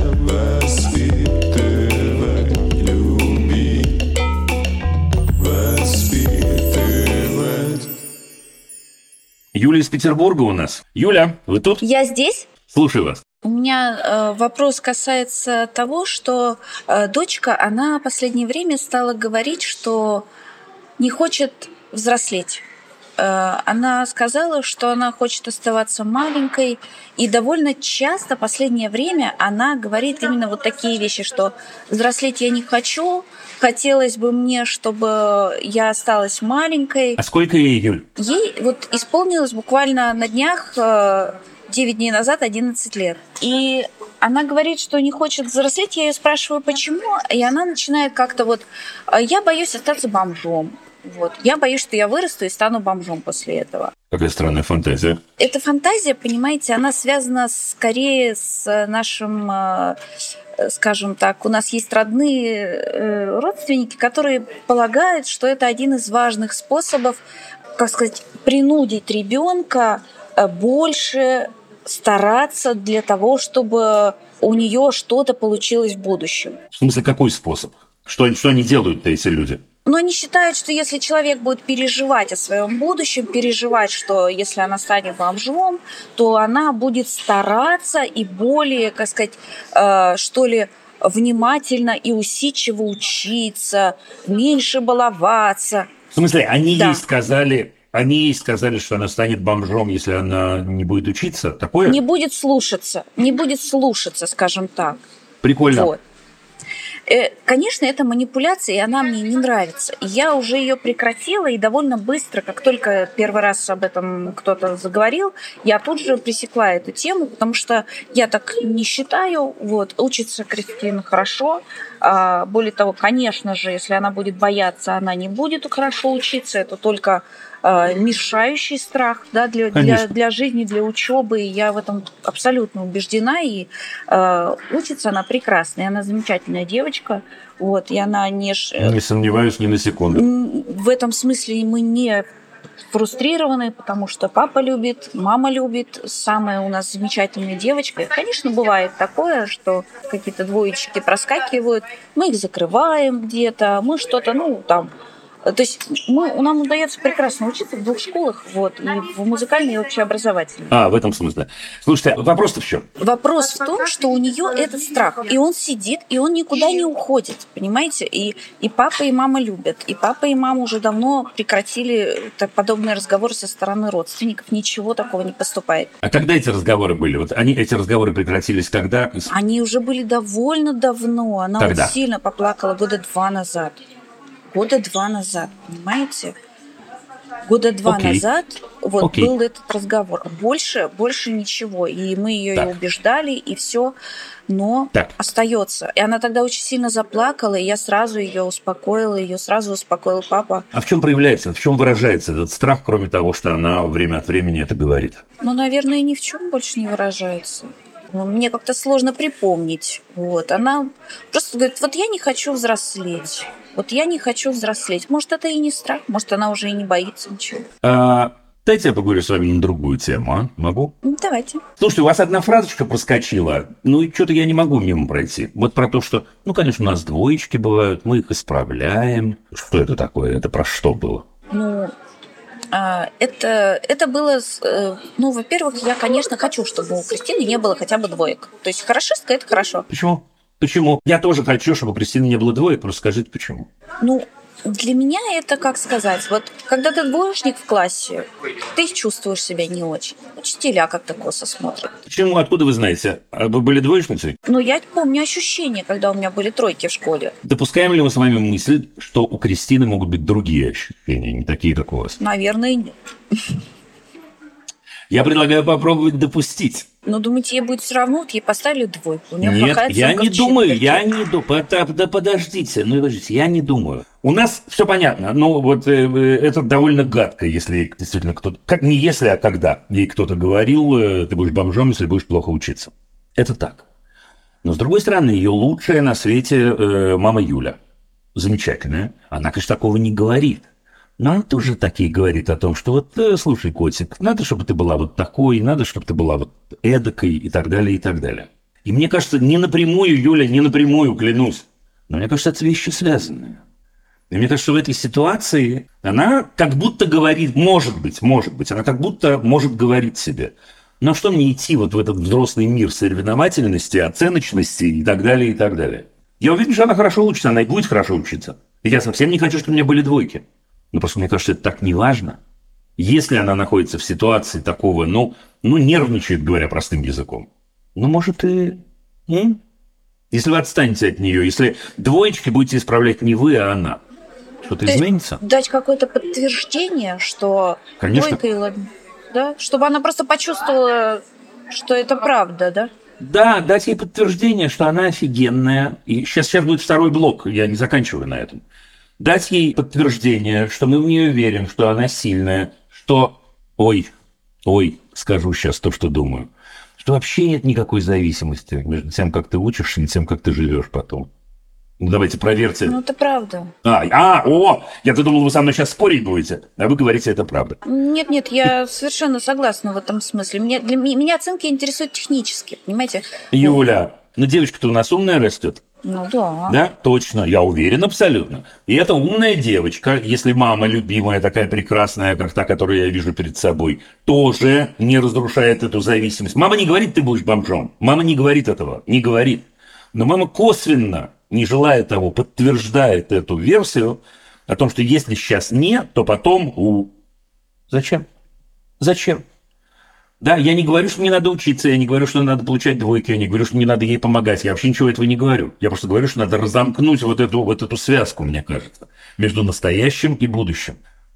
Юля из Петербурга у нас. Юля, вы тут? Я здесь. Слушаю вас. У меня э, вопрос касается того, что э, дочка, она в последнее время стала говорить, что не хочет взрослеть. Э, она сказала, что она хочет оставаться маленькой, и довольно часто последнее время она говорит именно вот такие вещи, что взрослеть я не хочу, хотелось бы мне, чтобы я осталась маленькой. А сколько ей, Юль? Ей вот исполнилось буквально на днях 9 э, дней назад 11 лет. И она говорит, что не хочет взрослеть. Я ее спрашиваю, почему. И она начинает как-то вот... «А я боюсь остаться бомжом. Вот. Я боюсь, что я вырасту и стану бомжом после этого. Какая странная фантазия. Эта фантазия, понимаете, она связана скорее с нашим, э, скажем так, у нас есть родные э, родственники, которые полагают, что это один из важных способов, как сказать, принудить ребенка э, больше стараться для того, чтобы у нее что-то получилось в будущем. В смысле, какой способ? Что, что они делают-то, эти люди? Но они считают, что если человек будет переживать о своем будущем, переживать, что если она станет бомжом, то она будет стараться и более, как сказать, э, что ли, внимательно и усидчиво учиться, меньше баловаться. В смысле, они да. ей сказали, они ей сказали, что она станет бомжом, если она не будет учиться? Такое? Не будет слушаться, не будет слушаться, скажем так. Прикольно. Вот. Э, конечно, это манипуляция, и она мне не нравится. Я уже ее прекратила, и довольно быстро, как только первый раз об этом кто-то заговорил, я тут же пресекла эту тему, потому что я так не считаю. Вот, учится Кристина хорошо. А, более того, конечно же, если она будет бояться, она не будет хорошо учиться. Это только мешающий страх да, для, для, для жизни, для учебы. Я в этом абсолютно убеждена. И э, учится она прекрасно. И она замечательная девочка. Вот, и она не... Не сомневаюсь ни на секунду. В этом смысле мы не фрустрированы, потому что папа любит, мама любит, самая у нас замечательная девочка. Конечно, бывает такое, что какие-то двоечки проскакивают, мы их закрываем где-то, мы что-то, ну, там, то есть мы, нам удается прекрасно учиться в двух школах, вот, и в музыкальной и общеобразовательной. А, в этом смысле. Слушайте, вопрос-то в чем? Вопрос в том, что у нее этот страх, и он сидит, и он никуда не уходит, понимаете? И, и папа, и мама любят, и папа, и мама уже давно прекратили так, подобные разговоры со стороны родственников, ничего такого не поступает. А когда эти разговоры были? Вот они, эти разговоры прекратились когда? Они уже были довольно давно. Она когда? вот сильно поплакала года два назад года два назад, понимаете? Года два okay. назад вот okay. был этот разговор. Больше, больше ничего. И мы ее так. и убеждали, и все. Но так. остается. И она тогда очень сильно заплакала, и я сразу ее успокоила, ее сразу успокоил папа. А в чем проявляется, в чем выражается этот страх, кроме того, что она время от времени это говорит? Ну, наверное, ни в чем больше не выражается. Ну, мне как-то сложно припомнить. Вот. Она просто говорит, вот я не хочу взрослеть. Вот я не хочу взрослеть. Может, это и не страх, может, она уже и не боится ничего. А, дайте я поговорю с вами на другую тему, а? Могу? Ну, давайте. Слушайте, у вас одна фразочка проскочила. Ну, и что-то я не могу мимо пройти. Вот про то, что, ну, конечно, у нас двоечки бывают, мы их исправляем. Что это такое? Это про что было? Ну, это, это было, э, ну, во-первых, я, конечно, хочу, чтобы у Кристины не было хотя бы двоек. То есть хорошистка – это хорошо. Почему? Почему? Я тоже хочу, чтобы у Кристины не было двоек, просто скажите, почему. Ну, для меня это, как сказать, вот когда ты двоечник в классе, ты чувствуешь себя не очень. Учителя как-то косо смотрят. Почему? Откуда вы знаете? А вы были двоечницей? Ну, я помню ощущения, когда у меня были тройки в школе. Допускаем ли мы с вами мысль, что у Кристины могут быть другие ощущения, не такие, как у вас? Наверное, нет. Я предлагаю попробовать допустить. Ну, думаете, ей будет все равно? Вот ей поставили двойку. У нее Нет, плохая я не думаю, я не думаю. Да подождите, ну подождите, я не думаю. У нас все понятно, ну вот э, э, это довольно гадко, если действительно кто-то, как не если, а когда ей кто-то говорил, э, ты будешь бомжом, если будешь плохо учиться. Это так. Но с другой стороны, ее лучшая на свете э, мама Юля, замечательная, она, конечно, такого не говорит. Но она тоже такие говорит о том, что вот, э, слушай, котик, надо, чтобы ты была вот такой, надо, чтобы ты была вот эдакой и так далее, и так далее. И мне кажется, не напрямую, Юля, не напрямую, клянусь, но мне кажется, это вещи связанные. И мне кажется, в этой ситуации она как будто говорит, может быть, может быть, она как будто может говорить себе, ну что мне идти вот в этот взрослый мир соревновательности, оценочности и так далее, и так далее. Я уверен, что она хорошо учится, она и будет хорошо учиться. И я совсем не хочу, чтобы у меня были двойки. Но просто мне кажется, это так не важно. Если она находится в ситуации такого, ну, ну нервничает, говоря простым языком, ну, может, и... м? Если вы отстанете от нее, если двоечки будете исправлять не вы, а она, что-то изменится? Дать какое-то подтверждение, что Конечно. двойка и ладно. Да? Чтобы она просто почувствовала, что это правда, да? Да, дать ей подтверждение, что она офигенная. И сейчас, сейчас будет второй блок, я не заканчиваю на этом. Дать ей подтверждение, что мы в нее верим, что она сильная, что... Ой, ой, скажу сейчас то, что думаю. Что вообще нет никакой зависимости между тем, как ты учишься, и тем, как ты живешь потом. Ну, давайте проверьте. Ну, это правда. А, а, о, я-то думал, вы со мной сейчас спорить будете, а вы говорите, это правда. Нет, нет, я совершенно согласна в этом смысле. Мне, для меня, меня оценки интересуют технически, понимаете? Юля, ну девочка-то у нас умная растет. Ну да. Да, точно, я уверен абсолютно. И эта умная девочка, если мама любимая, такая прекрасная, как та, которую я вижу перед собой, тоже не разрушает эту зависимость. Мама не говорит, ты будешь бомжом. Мама не говорит этого, не говорит. Но мама косвенно, не желая того, подтверждает эту версию о том, что если сейчас нет, то потом у... Зачем? Зачем? Да, я не говорю, что не надо учиться, я не говорю, что надо получать двойки, я не говорю, что не надо ей помогать. Я вообще ничего этого не говорю. Я просто говорю, что надо разомкнуть вот эту, вот эту связку, мне кажется, между настоящим и будущим.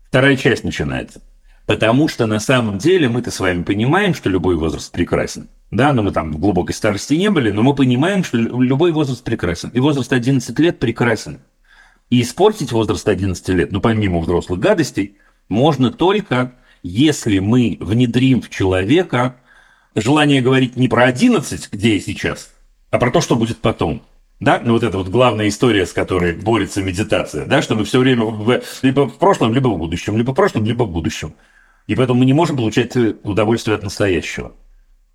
Вторая часть начинается. Потому что на самом деле мы-то с вами понимаем, что любой возраст прекрасен. Да, но мы там в глубокой старости не были, но мы понимаем, что лю- любой возраст прекрасен. И возраст 11 лет прекрасен. И испортить возраст 11 лет, ну, помимо взрослых гадостей, можно только, если мы внедрим в человека желание говорить не про 11, где я сейчас, а про то, что будет потом. Да, ну вот это вот главная история, с которой борется медитация, да, что мы все время в- либо в прошлом, либо в будущем, либо в прошлом, либо в будущем. И поэтому мы не можем получать э, удовольствие от настоящего.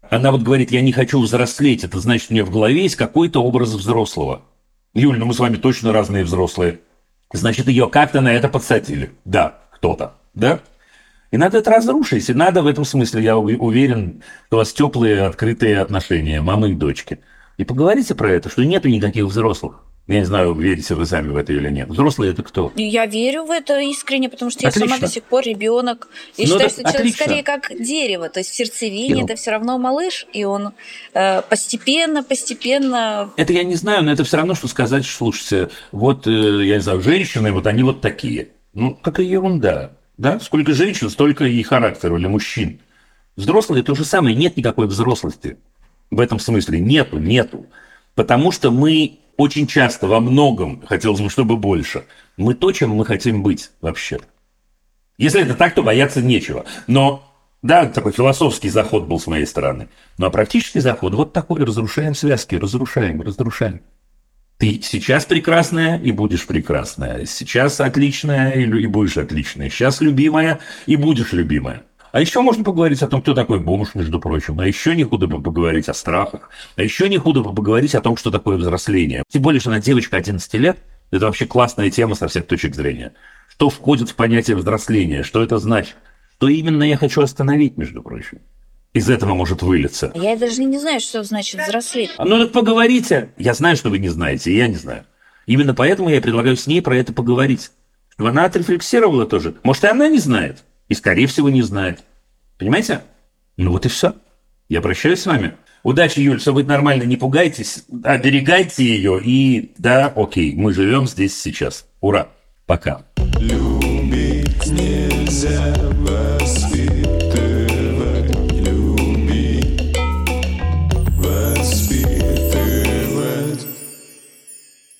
Она вот говорит, я не хочу взрослеть, это значит, у нее в голове есть какой-то образ взрослого. Юль, ну мы с вами точно разные взрослые. Значит, ее как-то на это подсадили. Да, кто-то. Да? И надо это разрушить. И надо в этом смысле, я уверен, что у вас теплые, открытые отношения мамы и дочки. И поговорите про это, что нету никаких взрослых. Я не знаю, верите вы сами в это или нет. Взрослые это кто? Я верю в это искренне, потому что я Отлично. сама до сих пор ребенок. Я Ну, считаю, так что человек отлично. скорее как дерево. То есть в сердцевине Ну. это все равно малыш, и он э, постепенно, постепенно Это я не знаю, но это все равно, что сказать, что, слушайте, вот, э, я не знаю, женщины, вот они вот такие. Ну, какая ерунда. Да? Сколько женщин, столько и характера для мужчин. Взрослые то же самое, нет никакой взрослости. В этом смысле нету, нету. Потому что мы очень часто во многом, хотелось бы, чтобы больше, мы то, чем мы хотим быть вообще. Если это так, то бояться нечего. Но, да, такой философский заход был с моей стороны. Ну, а практический заход вот такой. Разрушаем связки, разрушаем, разрушаем. Ты сейчас прекрасная и будешь прекрасная. Сейчас отличная и, и будешь отличная. Сейчас любимая и будешь любимая. А еще можно поговорить о том, кто такой бомж, между прочим. А еще не худо бы поговорить о страхах. А еще не худо бы поговорить о том, что такое взросление. Тем более, что она девочка 11 лет. Это вообще классная тема со всех точек зрения. Что входит в понятие взросления? Что это значит? Что именно я хочу остановить, между прочим? Из этого может вылиться. Я даже не знаю, что значит взрослеть. А Ну так поговорите. Я знаю, что вы не знаете, и я не знаю. Именно поэтому я предлагаю с ней про это поговорить. Чтобы она отрефлексировала тоже. Может, и она не знает. И, скорее всего, не знает. Понимаете? Ну вот и все. Я прощаюсь с вами. Удачи, Юль, все будет нормально, не пугайтесь, оберегайте ее. И да, окей, мы живем здесь сейчас. Ура. Пока. Любить нельзя воспитывать,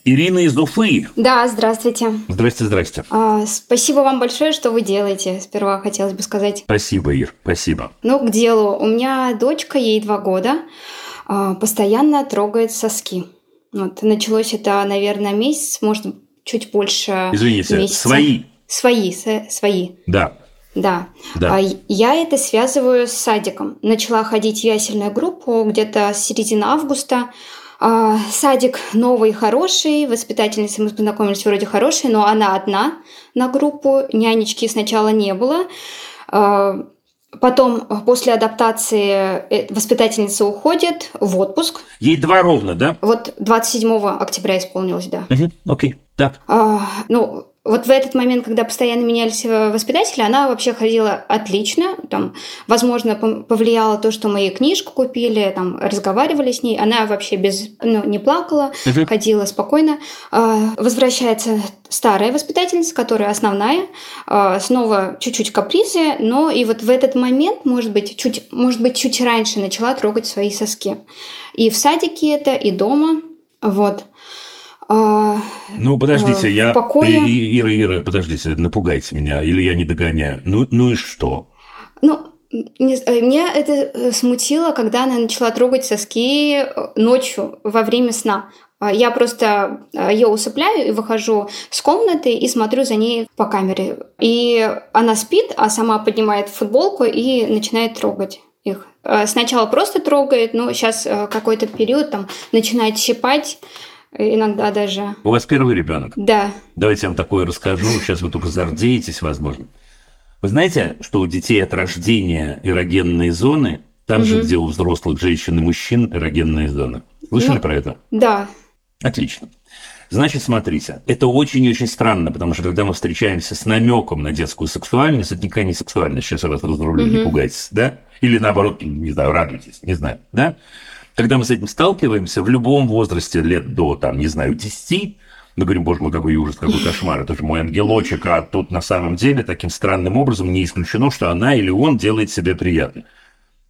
Ирина из Уфы. Да, здравствуйте. Здрасте, здрасте. А, спасибо вам большое, что вы делаете. Сперва хотелось бы сказать. Спасибо, Ир, спасибо. Ну, к делу. У меня дочка, ей два года, а, постоянно трогает соски. Вот. Началось это, наверное, месяц, может, чуть больше Извините, месяца. свои. Свои, со- свои. Да, Да. да. А я это связываю с садиком. Начала ходить в ясельную группу где-то с середины августа. А, Садик новый, хороший, воспитательница мы познакомились вроде хорошей, но она одна на группу, нянечки сначала не было. А, Потом, после адаптации, э, воспитательница уходит в отпуск. Ей два ровно, да? Вот 27 октября исполнилось, да. Окей, так. А, ну, вот в этот момент, когда постоянно менялись э, воспитатели, она вообще ходила отлично. Там, возможно, повлияло то, что мы ей книжку купили, там, разговаривали с ней. Она вообще без, ну, не плакала, Мгм. ходила спокойно. А, возвращается старая воспитательница, которая основная. А, снова чуть-чуть капризы, но и вот в этот момент, может быть, чуть, может быть, чуть раньше начала трогать свои соски. И в садике это, и дома. Вот. А, Ну, подождите, Э, я... в покое. И- Ира, Ира, подождите, напугайте меня, или я не догоняю. Ну, ну и что? Ну, э, меня это э, смутило, когда она начала трогать соски э, ночью во время сна. А Я просто ее усыпляю и выхожу с комнаты и смотрю за ней по камере. И она спит, а сама поднимает футболку и начинает трогать их. Э, Сначала просто трогает, но сейчас какой-то период там начинает щипать, э, иногда даже. У вас первый ребенок. Да. Давайте я вам такое расскажу. Сейчас вы только зардеетесь, возможно. Вы знаете, что у детей от рождения эрогенные зоны, там же, Мгм. где у взрослых женщин и мужчин эрогенные зоны. Слышали Ну. про это? Да. Отлично. Значит, смотрите, это очень и очень странно, потому что когда мы встречаемся с намеком на детскую сексуальность, это никакая не сексуальность, сейчас я вас разрулю, не Мгм. пугайтесь, да? Или наоборот, не знаю, радуйтесь, не знаю, да? Когда мы с этим сталкиваемся в любом возрасте, лет до, там, не знаю, 10, мы говорим, боже мой, какой ужас, какой кошмар, это же мой ангелочек, а тут на самом деле таким странным образом не исключено, что она или он делает себе приятно.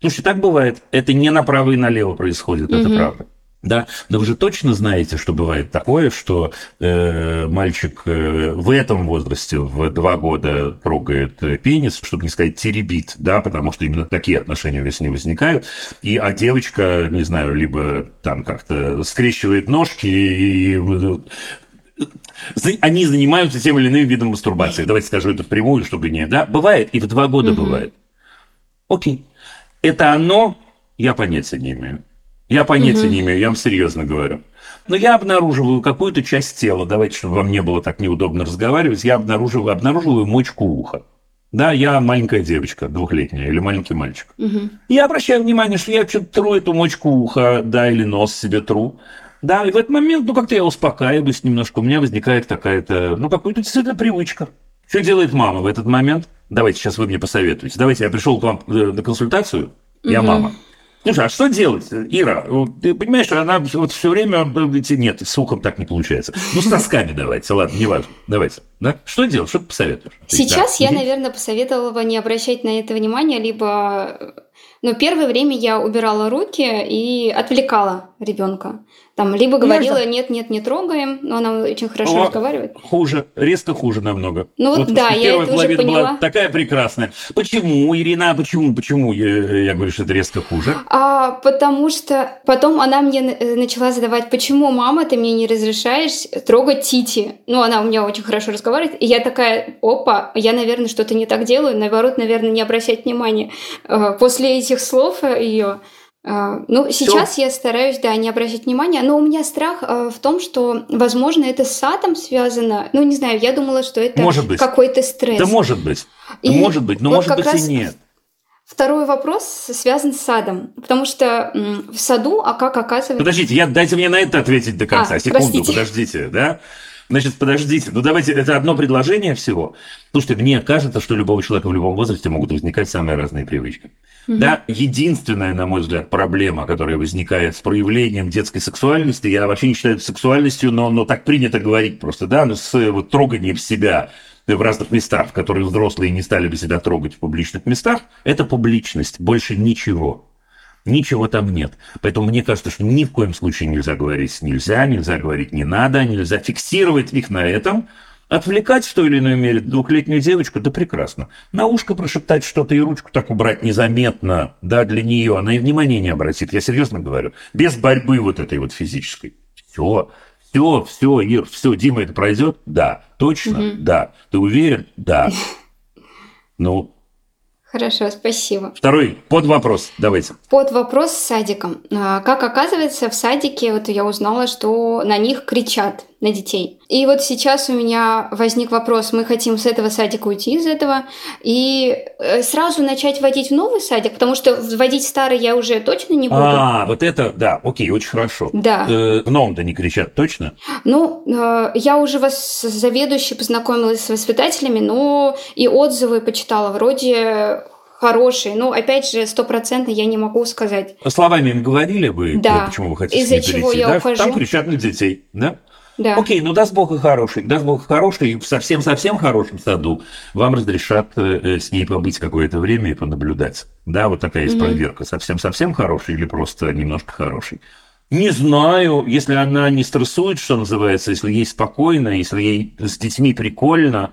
Слушайте, так бывает. Это не направо и налево происходит, это правда. Да, но вы же точно знаете, что бывает такое, что э, мальчик э, в этом возрасте, в два года трогает э, пенис, чтобы не сказать теребит, да, потому что именно такие отношения в не возникают, и, а девочка, не знаю, либо там как-то скрещивает ножки и, и за- они занимаются тем или иным видом мастурбации. Давайте скажу это впрямую, чтобы не... Да, бывает, и в два года Мгм. бывает. Окей. Это оно, я понятия не имею. Я понятия Мгм. не имею, я вам серьезно говорю. Но я обнаруживаю какую-то часть тела, давайте, чтобы вам не было так неудобно разговаривать, я обнаруживаю, обнаруживаю мочку уха. Да, я маленькая девочка, двухлетняя, или маленький мальчик. Мгм. Я обращаю внимание, что я что-то тру эту мочку уха, да, или нос себе тру. Да, и в этот момент, ну, как-то я успокаиваюсь немножко, у меня возникает какая-то, ну, какая-то действительно привычка. Что делает мама в этот момент? Давайте, сейчас вы мне посоветуете. Давайте, я пришел к вам э, на консультацию, я Мгм. мама. Слушай, а что делать, Ира? Ты понимаешь, что она вот все время... Нет, с ухом так не получается. Ну, с сосками давайте, ладно, не важно. Давайте. Да? Что делать? Что ты посоветуешь? Сейчас Да. я, наверное, посоветовала бы не обращать на это внимания, либо... Но первое время я убирала руки и отвлекала ребенка. Там либо говорила, Можно. нет, нет, не трогаем, но она очень хорошо О, разговаривает. Хуже, резко хуже намного. Ну вот да, я это уже половина была поняла. такая прекрасная. Почему, Ирина, почему, почему я, я говорю, что это резко хуже? А, потому что потом она мне э, начала задавать, почему, мама, ты мне не разрешаешь трогать Тити? Ну, она у меня очень хорошо разговаривает. И я такая, опа, я, наверное, что-то не так делаю. Наоборот, наверное, не обращать внимания. Э, После этих слов ее... Ну, сейчас я стараюсь, да, не обращать внимания, но у меня страх э, в том, что, возможно, это с садом связано. Ну, не знаю, я думала, что это какой-то стресс. Да может быть. И может быть, но вот может быть раз и нет. Второй вопрос связан с садом, потому что в саду, а как оказывается... Подождите, я, дайте мне на это ответить до конца. А, Секунду, простите. подождите, да? Значит, подождите, ну давайте, это одно предложение всего. Слушайте, мне кажется, что у любого человека в любом возрасте могут возникать самые разные привычки. Мгм. Да, единственная, на мой взгляд, проблема, которая возникает с проявлением детской сексуальности, я вообще не считаю это сексуальностью, но, но так принято говорить просто, да, ну, с вот, троганием себя в разных местах, в которых взрослые не стали бы себя трогать в публичных местах, это публичность, больше ничего. Ничего там нет. Поэтому мне кажется, что ни в коем случае нельзя говорить нельзя, нельзя говорить не надо, нельзя фиксировать их на этом. Отвлекать в той или иной мере двухлетнюю девочку, да прекрасно. На ушко прошептать что-то и ручку так убрать незаметно, да, для нее. Она и внимания не обратит. Я серьезно говорю. Без борьбы вот этой вот физической. Все, все, все, Ир, все, Дима, это пройдет? Да. Точно? Да. Ты уверен? Да. Ну, Хорошо, спасибо. второй под вопрос. Давайте. Под вопрос с садиком. А, Как оказывается, в садике вот я узнала, что на них кричат, на детей. И вот сейчас у меня возник вопрос, мы хотим с этого садика уйти из этого и э, сразу начать водить в новый садик, потому что вводить старый я уже точно не буду. А, вот это, да, окей, очень хорошо. Да. Э, В новом-то не кричат, точно? Ну, э, я уже вас с заведующей познакомилась с воспитателями, но и отзывы почитала, вроде хорошие. Ну, опять же, стопроцентно я не могу сказать. Словами им говорили вы, Да. почему вы хотите Из-за чего перейти, я да? ухожу. Там кричат на детей, да? Да. Окей, ну даст Бог и хороший, даст Бог хороший, и в совсем-совсем хорошем саду вам разрешат э, э, с ней побыть какое-то время и понаблюдать. Да, вот такая есть проверка. Совсем-совсем хороший или просто немножко хороший. Не знаю, если она не стрессует, что называется, если ей спокойно, если ей с детьми прикольно,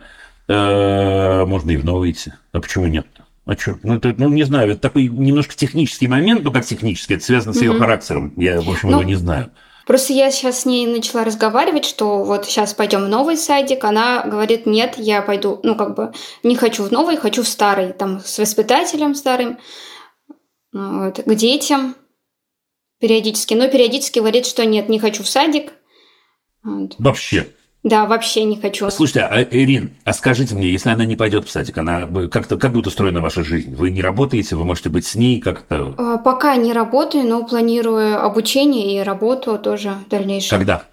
э, можно и в новый идти. А почему нет? А что? Ну, это, ну, не знаю, это такой немножко технический момент, ну, как технический, это связано с ее характером. Я, в общем, Ну, его не знаю. Просто я сейчас с ней начала разговаривать, что вот сейчас пойдем в новый садик. Она говорит, нет, я пойду, ну как бы не хочу в новый, хочу в старый, там с воспитателем старым, вот, к детям периодически. Но периодически говорит, что нет, не хочу в садик. Вот. Вообще. Да, вообще не хочу. Слушайте, а, Ирин, а скажите мне, если она не пойдет в садик, она как-то как будет устроена ваша жизнь? Вы не работаете, вы можете быть с ней как-то. А, Пока не работаю, но планирую обучение и работу тоже в дальнейшем. Когда?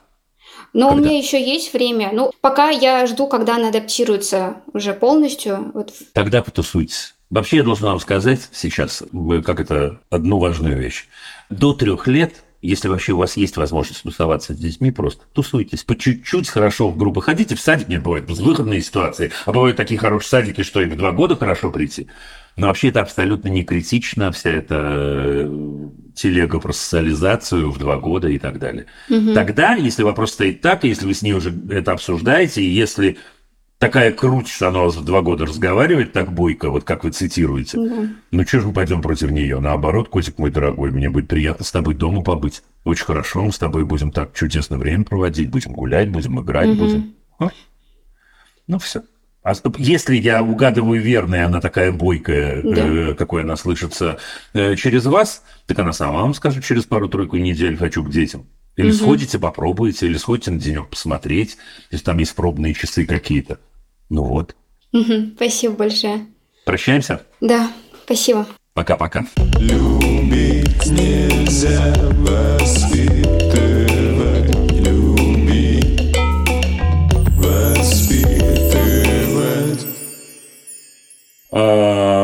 Но у Когда? меня еще есть время. Ну, пока я жду, когда она адаптируется уже полностью. Вот Тогда потусуйтесь. Вообще, я должен вам сказать сейчас, вы- как это, одну важную вещь. До трех лет, если вообще у вас есть возможность тусоваться с детьми, просто тусуйтесь. По чуть-чуть хорошо в группы ходите. В садик нет, бывают безвыходные ситуации. А бывают такие хорошие садики, что и в два года хорошо прийти. Но вообще это абсолютно не критично, вся эта э, телега про социализацию в два года и так далее. Тогда, если вопрос стоит так, если вы с ней уже это обсуждаете, и если такая круть, что она вас в два года разговаривает так бойко, вот как вы цитируете, ну что же мы пойдем против нее? Наоборот, котик мой дорогой, мне будет приятно с тобой дома побыть. Очень хорошо, мы с тобой будем так чудесно время проводить, будем гулять, будем играть, будем. А? Ну все. А если я угадываю верно, и она такая бойкая, э, какой она слышится э, через вас, так она сама вам скажет через пару-тройку недель «хочу к детям». Или сходите, попробуйте, или сходите на денек посмотреть, если там есть пробные часы какие-то. Ну вот. Мгм. Спасибо большое. Прощаемся. Да, спасибо. Пока-пока. Любить нельзя воспитывать, любить, воспитывать.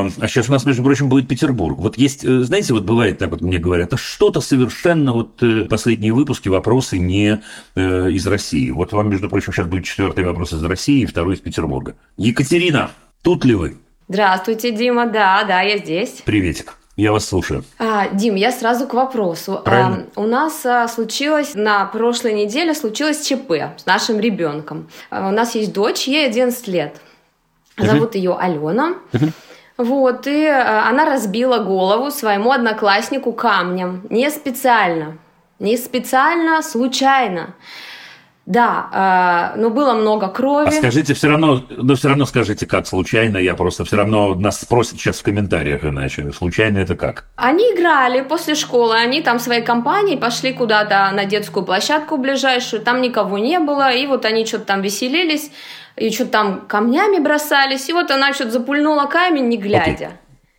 А а сейчас у нас, между прочим, будет Петербург. Вот есть, э, знаете, вот бывает так вот мне говорят, а что-то совершенно вот э, последние выпуски, вопросы не э, из России. Вот вам, между прочим, сейчас будет четвертый вопрос из России и второй из Петербурга. Екатерина, тут ли вы? Здравствуйте, Дима. Да, да, я здесь. Приветик. Я вас слушаю. А, Дим, я сразу к вопросу. Правильно. А, у нас а, случилось на прошлой неделе случилось ЧП с нашим ребенком. А, у нас есть дочь, ей 11 лет. Зовут ее Алена. Вот, и а, она разбила голову своему однокласснику камнем. Не специально. Не специально, случайно. Да, а, но было много крови. А скажите все равно, но все равно скажите, как случайно, я просто все равно нас спросят сейчас в комментариях иначе. Случайно это как? Они играли после школы, они там своей компанией пошли куда-то на детскую площадку ближайшую, там никого не было, и вот они что-то там веселились, и что-то там камнями бросались, и вот она что-то запульнула камень, не глядя.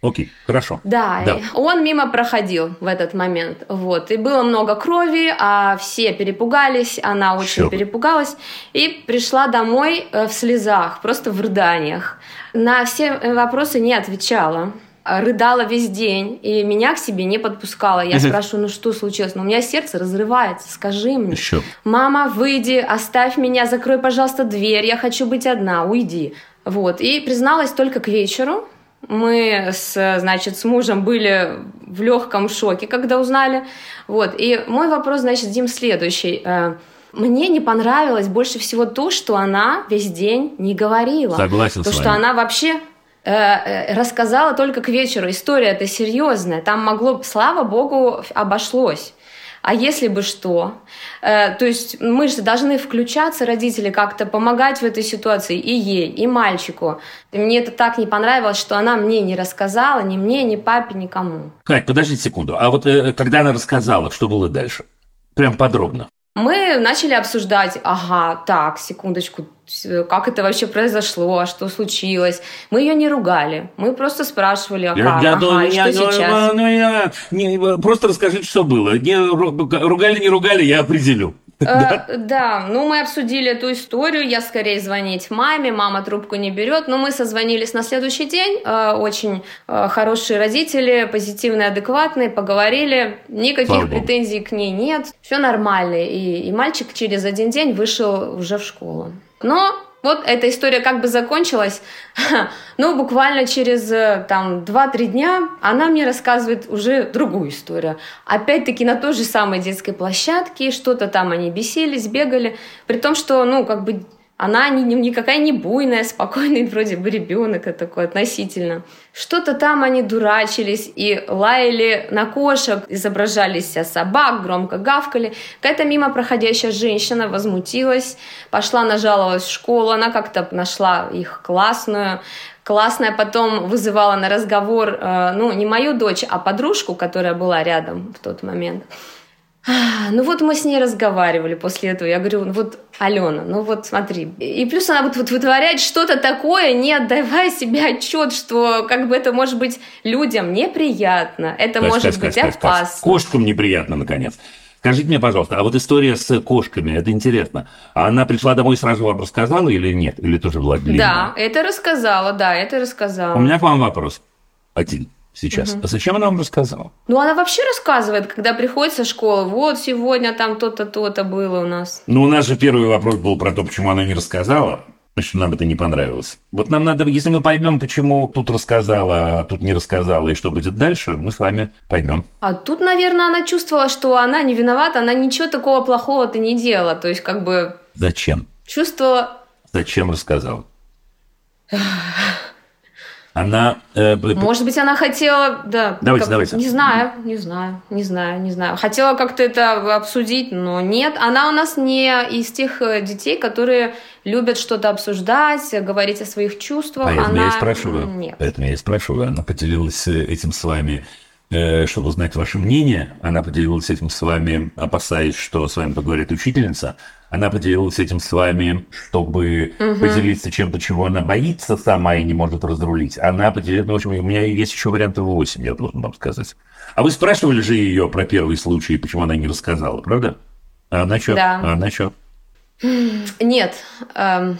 Окей, хорошо. Да, Да. он мимо проходил в этот момент, вот, и было много крови, а все перепугались, она очень Всё. перепугалась, и пришла домой э, в слезах, просто в рыданиях. На все вопросы не отвечала, рыдала весь день, и меня к себе не подпускала. Я спрашиваю, ну что случилось? Ну, у меня сердце разрывается, скажи мне. Еще. Мама, выйди, оставь меня, закрой, пожалуйста, дверь, я хочу быть одна, уйди. Вот, и призналась только к вечеру, Мы с, значит, с мужем были в легком шоке, когда узнали. Вот. И мой вопрос, значит, Дим, следующий. Э, мне не понравилось больше всего то, что она весь день не говорила. Согласен то, с что вами. она вообще э, э, рассказала только к вечеру. История это серьезная. Там могло, слава богу, обошлось. А если бы что? Э, то есть мы же должны включаться, родители, как-то помогать в этой ситуации и ей, и мальчику. И мне это так не понравилось, что она мне не рассказала, ни мне, ни папе, никому. Кать, подождите секунду. А вот э, когда она рассказала, что было дальше? Прям подробно. Мы начали обсуждать, ага, так, секундочку, как это вообще произошло, а что случилось. Мы ее не ругали, мы просто спрашивали, а как, ага, думаю, и я- что ну, сейчас. ну, я- не, просто расскажите, что было. Не, ру- ругали, не ругали, я определю. Э, Да, ну мы обсудили эту историю, я скорее звонить маме, мама трубку не берет, но мы созвонились на следующий день, э, очень э, хорошие родители, позитивные, адекватные, поговорили, Слава никаких богу. претензий к ней нет, все нормально, и, и мальчик через один день вышел уже в школу. Но вот эта история как бы закончилась, ну, буквально через э, там 2-3 дня она мне рассказывает уже другую историю. Опять-таки на той же самой детской площадке, что-то там они бесились, бегали, при том, что, ну, как бы она не, не- никакая не буйная, спокойный вроде бы ребенок а такой относительно. Что-то там они дурачились и лаяли на кошек, изображали из себя собак, громко гавкали. Какая-то мимо проходящая женщина возмутилась, пошла нажаловалась в школу, она как-то нашла их классную. Классная потом вызывала на разговор, э, ну, не мою дочь, а подружку, которая была рядом в тот момент. А, Ну вот мы с ней разговаривали после этого. Я говорю, ну вот, Алена, ну вот смотри. И плюс она вот, вот вытворяет что-то такое, не отдавая себе отчет, что как бы это может быть людям неприятно, это Кать, может Кать, быть Кать. опасно. Кошкам неприятно, наконец. Скажите мне, пожалуйста, а вот история с кошками, это интересно. А она пришла домой и сразу вам рассказала или нет? Или тоже была длинная? Да, это рассказала, да, это рассказала. У меня к вам вопрос. Один сейчас. А зачем она вам рассказала? Ну, она вообще рассказывает, когда приходит со школы, вот сегодня там то-то, то-то было у нас. Ну, у нас же первый вопрос был про то, почему она не рассказала. Значит, нам это не понравилось. Вот нам надо, если мы поймем, почему тут рассказала, а тут не рассказала, и что будет дальше, мы с вами поймем. А тут, наверное, она чувствовала, что она не виновата, она ничего такого плохого-то не делала. То есть, как бы Зачем? чувствовала... Зачем рассказала? Она... э, Может быть, она хотела, да. Давайте, как- давайте. Не знаю, не знаю, не знаю, не знаю. Хотела как-то это обсудить, но нет. Она у нас не из тех э, детей, которые любят что-то обсуждать, говорить о своих чувствах. Поэтому она... я и спрашиваю. Нет. Поэтому я и спрашиваю. Она поделилась э, этим с вами, э, чтобы узнать ваше мнение. Она поделилась этим с вами, опасаясь, что с вами поговорит учительница. Она поделилась этим с вами, чтобы поделиться чем-то, чего она боится сама и не может разрулить. Она поделилась, ну, в общем, у меня есть еще варианты 8, я должен вам сказать. А вы спрашивали же ее про первый случай, почему она не рассказала, правда? А она что? Да. А она что? Нет. эм,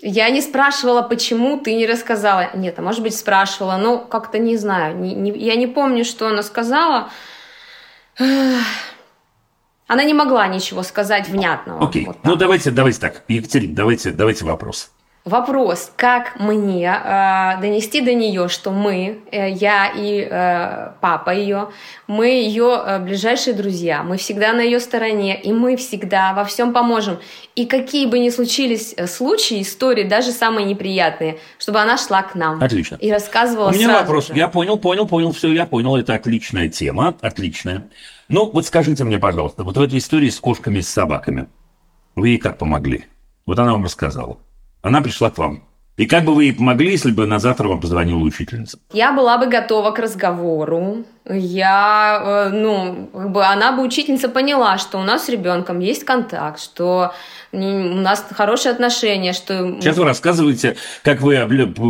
я не спрашивала, почему ты не рассказала. Нет, а может быть спрашивала, но как-то не знаю. Не- не- я не помню, что она сказала. Она не могла ничего сказать внятного. Окей. Вот так. ну, давайте, давайте так. Екатерина, давайте, давайте вопрос. Вопрос, как мне э, донести до нее, что мы, э, я и э, папа ее, мы ее э, ближайшие друзья, мы всегда на ее стороне, и мы всегда во всем поможем. И какие бы ни случились э, случаи, истории, даже самые неприятные, чтобы она шла к нам Отлично. и рассказывала У меня вопрос. же. Я понял, понял, понял, все, я понял. Это отличная тема, отличная. Ну, вот скажите мне, пожалуйста, вот в этой истории с кошками и с собаками, вы ей как помогли? Вот она вам рассказала. Она пришла к вам. И как бы вы ей помогли, если бы на завтра вам позвонила учительница? Я была бы готова к разговору. Я, э, ну, как бы она бы учительница поняла, что у нас с ребенком есть контакт, что у нас хорошие отношения, что Сейчас вы рассказываете, как вы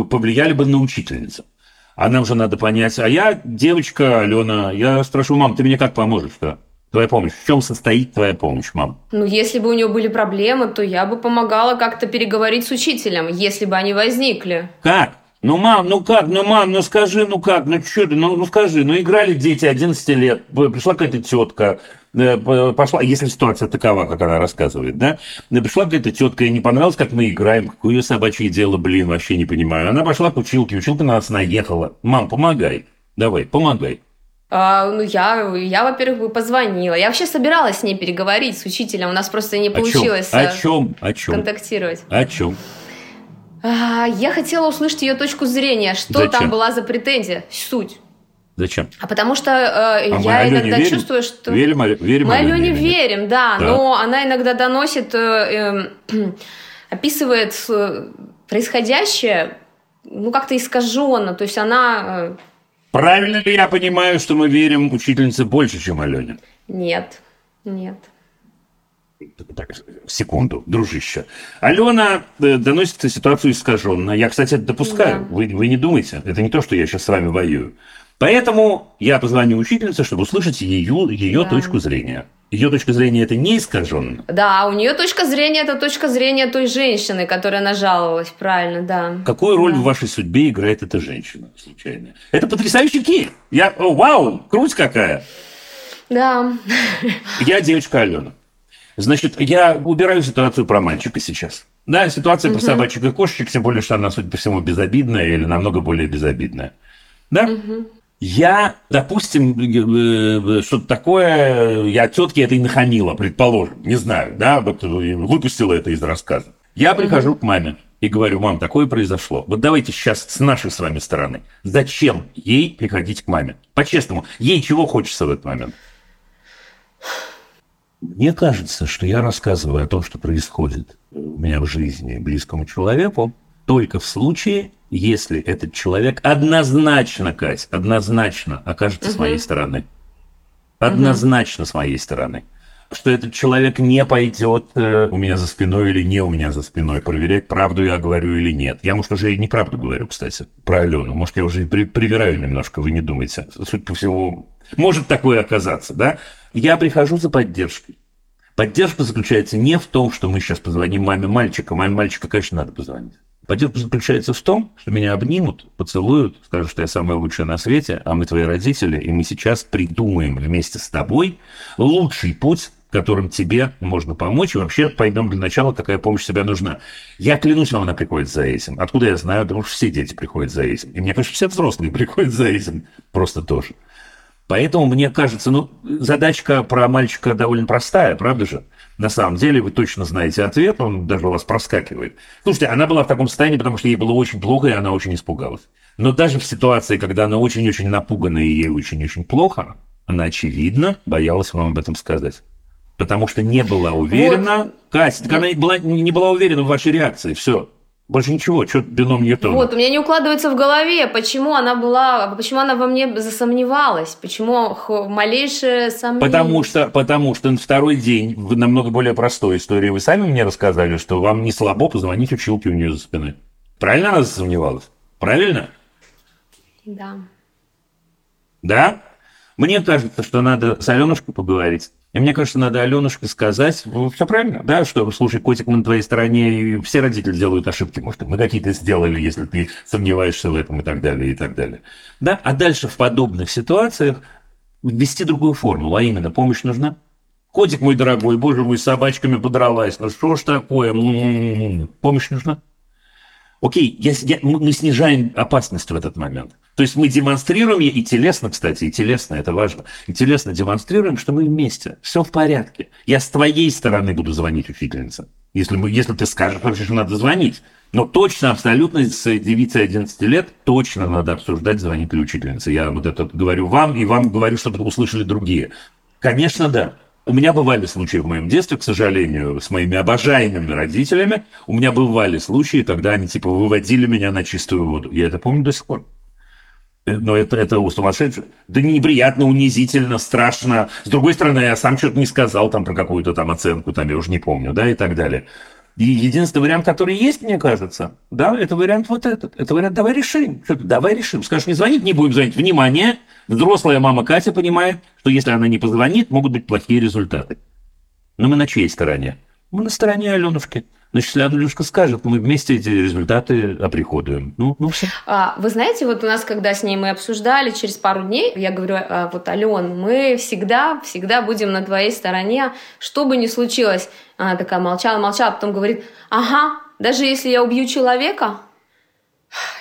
повлияли бы на учительницу. А нам же надо понять. А я девочка, Алена, я спрашиваю, мам, ты мне как поможешь-то? Твоя помощь. В чем состоит твоя помощь, мам? Ну, если бы у нее были проблемы, то я бы помогала как-то переговорить с учителем, если бы они возникли. Как? Ну, мам, ну как, ну, мам, ну скажи, ну как, ну что ты, ну, ну скажи, ну играли дети 11 лет, пришла какая-то тетка, э, пошла, если ситуация такова, как она рассказывает, да, э, пришла какая-то тетка, ей не понравилось, как мы играем, какое собачье дело, блин, вообще не понимаю. Она пошла к училке, училка на нас наехала. Мам, помогай, давай, помогай. А, ну, я, я, во-первых, бы позвонила. Я вообще собиралась с ней переговорить, с учителем. У нас просто не получилось о чем? О чем? контактировать. О чем? А, я хотела услышать ее точку зрения, что Зачем? там была за претензия, суть. Зачем? А потому что э, А я иногда верим? чувствую, что... Верим, Алё- верим Мы Алене нет? верим, да, Так. но она иногда доносит, э, эм, описывает э, происходящее, ну, как-то искаженно. То есть она... э, Правильно ли я понимаю, что мы верим учительнице больше, чем Алене? нет, нет. Так, секунду, дружище. Алена э, доносит ситуацию искаженно. Я, кстати, это допускаю. Да. Вы, вы не думайте. Это не то, что я сейчас с вами воюю. Поэтому я позвоню учительнице, чтобы услышать ее, ее Да. точку зрения. Ее точка зрения это не искаженно. Да, у нее точка зрения это точка зрения той женщины, которая нажаловалась, правильно, да. Какую роль Да. в вашей судьбе играет эта женщина случайно? Это потрясающий кейс. Я, о, вау, круть какая. Да. Я девочка Алена. Значит, я убираю ситуацию про мальчика сейчас. Да, ситуация про собачек и кошечек, тем более, что она, судя по всему, безобидная или намного более безобидная. Да? Я, допустим, э, э, что-то такое, я тетке это и нахамила, предположим, не знаю, да, вот э, выпустила это из рассказа. Я прихожу к маме и говорю, мам, такое произошло. Вот давайте сейчас с нашей с вами стороны. Зачем ей приходить к маме? По-честному, ей чего хочется в этот момент? Мне кажется, что я рассказываю о том, что происходит у меня в жизни близкому человеку, только в случае, если этот человек однозначно, Кать, однозначно окажется с моей стороны. Однозначно с моей стороны. Что этот человек не пойдет э, у меня за спиной или не у меня за спиной проверять, правду я говорю или нет. Я, может, уже и неправду говорю, кстати, про Алену. Может, я уже и при- привираю немножко, вы не думайте. Суть по всему, может такое оказаться, да? Я прихожу за поддержкой. Поддержка заключается не в том, что мы сейчас позвоним маме мальчика. Маме мальчика, конечно, надо позвонить. Поддержка заключается в том, что меня обнимут, поцелуют, скажут, что я самая лучшая на свете, а мы твои родители, и мы сейчас придумаем вместе с тобой лучший путь, которым тебе можно помочь, и вообще поймем для начала, какая помощь тебе нужна. Я клянусь вам, она приходит за этим. Откуда я знаю? Потому что все дети приходят за этим. И мне кажется, все взрослые приходят за этим просто тоже. Поэтому мне кажется, ну, задачка про мальчика довольно простая, правда же? На самом деле вы точно знаете ответ, он даже у вас проскакивает. Слушайте, она была в таком состоянии, потому что ей было очень плохо, и она очень испугалась. Но даже в ситуации, когда она очень-очень напугана и ей очень-очень плохо, она, очевидно, боялась вам об этом сказать. Потому что не была уверена. Катя, так она была, не была уверена в вашей реакции. Все. Больше ничего, что бином Ньютона. Вот, у меня не укладывается в голове, почему она была, почему она во мне засомневалась, почему малейшее сомнение. Потому что, потому что на второй день, намного более простой истории, вы сами мне рассказали, что вам не слабо позвонить училке у нее за спиной. Правильно она засомневалась? Правильно? Да. Да? Мне кажется, что надо с Аленушкой поговорить. И мне кажется, надо Аленушке сказать, ну, все правильно, да, что, слушай, котик, мы на твоей стороне, и все родители делают ошибки, может, мы какие-то сделали, если ты сомневаешься в этом и так далее, и так далее. Да, а дальше в подобных ситуациях ввести другую формулу, а именно, помощь нужна. Котик мой дорогой, боже мой, с собачками подралась, ну что ж такое, М-м-м. помощь нужна. Окей, я, я- мы мы снижаем опасность в этот момент. То есть мы демонстрируем, и телесно, кстати, и телесно, это важно, и телесно демонстрируем, что мы вместе, все в порядке. Я с твоей стороны буду звонить учительнице, если, мы, если ты скажешь, вообще, что надо звонить. Но точно, абсолютно с девицей 11 лет точно надо обсуждать, звонить ли учительница. Я вот это говорю вам, и вам говорю, чтобы услышали другие. Конечно, да. У меня бывали случаи в моем детстве, к сожалению, с моими обожаемыми родителями. У меня бывали случаи, когда они типа выводили меня на чистую воду. Я это помню до сих пор. Э, Но это, это у сумасшедших. Да неприятно, унизительно, страшно. С другой стороны, я сам что-то не сказал там про какую-то там оценку, там я уже не помню, да, и так далее. И единственный вариант, который есть, мне кажется, да, это вариант вот этот. Это вариант «давай решим». Что ты, давай решим. Скажешь, не звонить, не будем звонить. Внимание! Взрослая мама Катя понимает, что если она не позвонит, могут быть плохие результаты. Но мы на чьей стороне? Мы на стороне Аленушки. Значит, Аленушка скажет, мы вместе эти результаты оприходуем. Ну, ну все. А, вы знаете, вот у нас, когда с ней мы обсуждали через пару дней, я говорю, а, вот, Ален, мы всегда, всегда будем на твоей стороне, что бы ни случилось. Она такая молчала, молчала, потом говорит, ага, даже если я убью человека,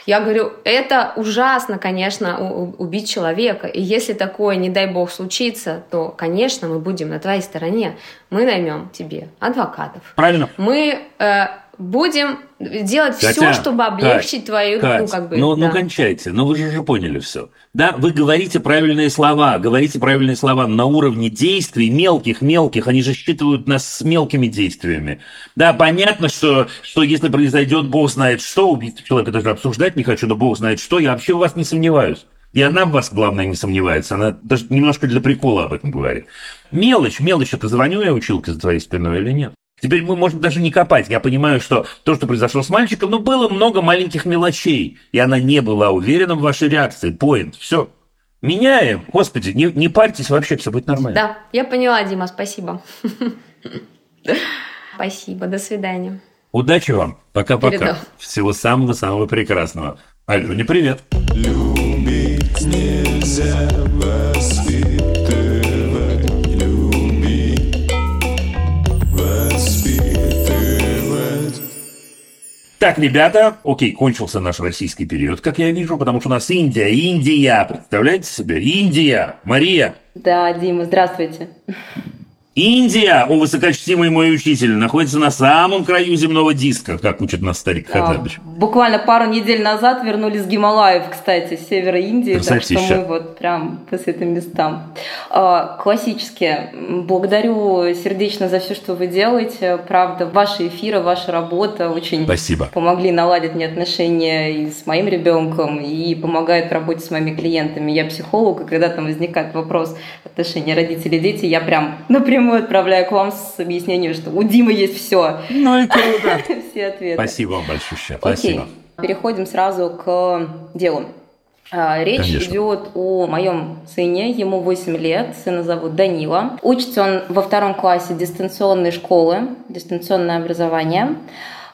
я говорю, это ужасно, конечно, убить человека. И если такое, не дай бог, случится, то, конечно, мы будем на твоей стороне. Мы наймем тебе адвокатов. Правильно. Мы э, будем делать Катя, все, чтобы облегчить Кать, твою, Кать, ну как бы. Ну, да. ну кончайте, ну вы же уже поняли все. Да, вы говорите правильные слова, говорите правильные слова на уровне действий, мелких-мелких, они же считывают нас с мелкими действиями. Да, понятно, что, что если произойдет, бог знает что, убийство человека даже обсуждать не хочу, но бог знает что, я вообще в вас не сомневаюсь. И она в вас, главное, не сомневается. Она даже немножко для прикола об этом говорит. Мелочь, мелочь, это звоню я училке за твоей спиной или нет? Теперь мы можем даже не копать. Я понимаю, что то, что произошло с мальчиком, ну, было много маленьких мелочей. И она не была уверена в вашей реакции. Поинт. Все. Меняем. Господи, не, не парьтесь вообще, все будет нормально. Да, я поняла, Дима, спасибо. Спасибо, до свидания. Удачи вам. Пока-пока. Всего самого-самого прекрасного. Алене, привет. Любить нельзя воспитывать, Так, ребята, окей, кончился наш российский период, как я вижу, потому что у нас Индия, Индия, представляете себе? Индия, Мария, Да, Дима, здравствуйте. Индия, о, высокочтимый мой учитель, находится на самом краю земного диска, как учит нас старик А, Хатабыч. Буквально пару недель назад вернулись с Гималаев, кстати, с севера Индии, так что Красотища. мы вот прям по святым местам. А, Классически. Благодарю сердечно за все, что вы делаете. Правда, ваши эфиры, ваша работа очень Спасибо. помогли наладить мне отношения и с моим ребенком, и помогают в работе с моими клиентами. Я психолог, и когда там возникает вопрос отношения родители-дети, я прям напрямую отправляю к вам с объяснением, что у Димы есть все, Ну и круто. все ответы. Спасибо вам большое. Окей, Спасибо. переходим сразу к делу. А, Речь Конечно. идет о моем сыне, ему 8 лет, сына зовут Данила. Учится он во втором классе дистанционной школы, дистанционное образование.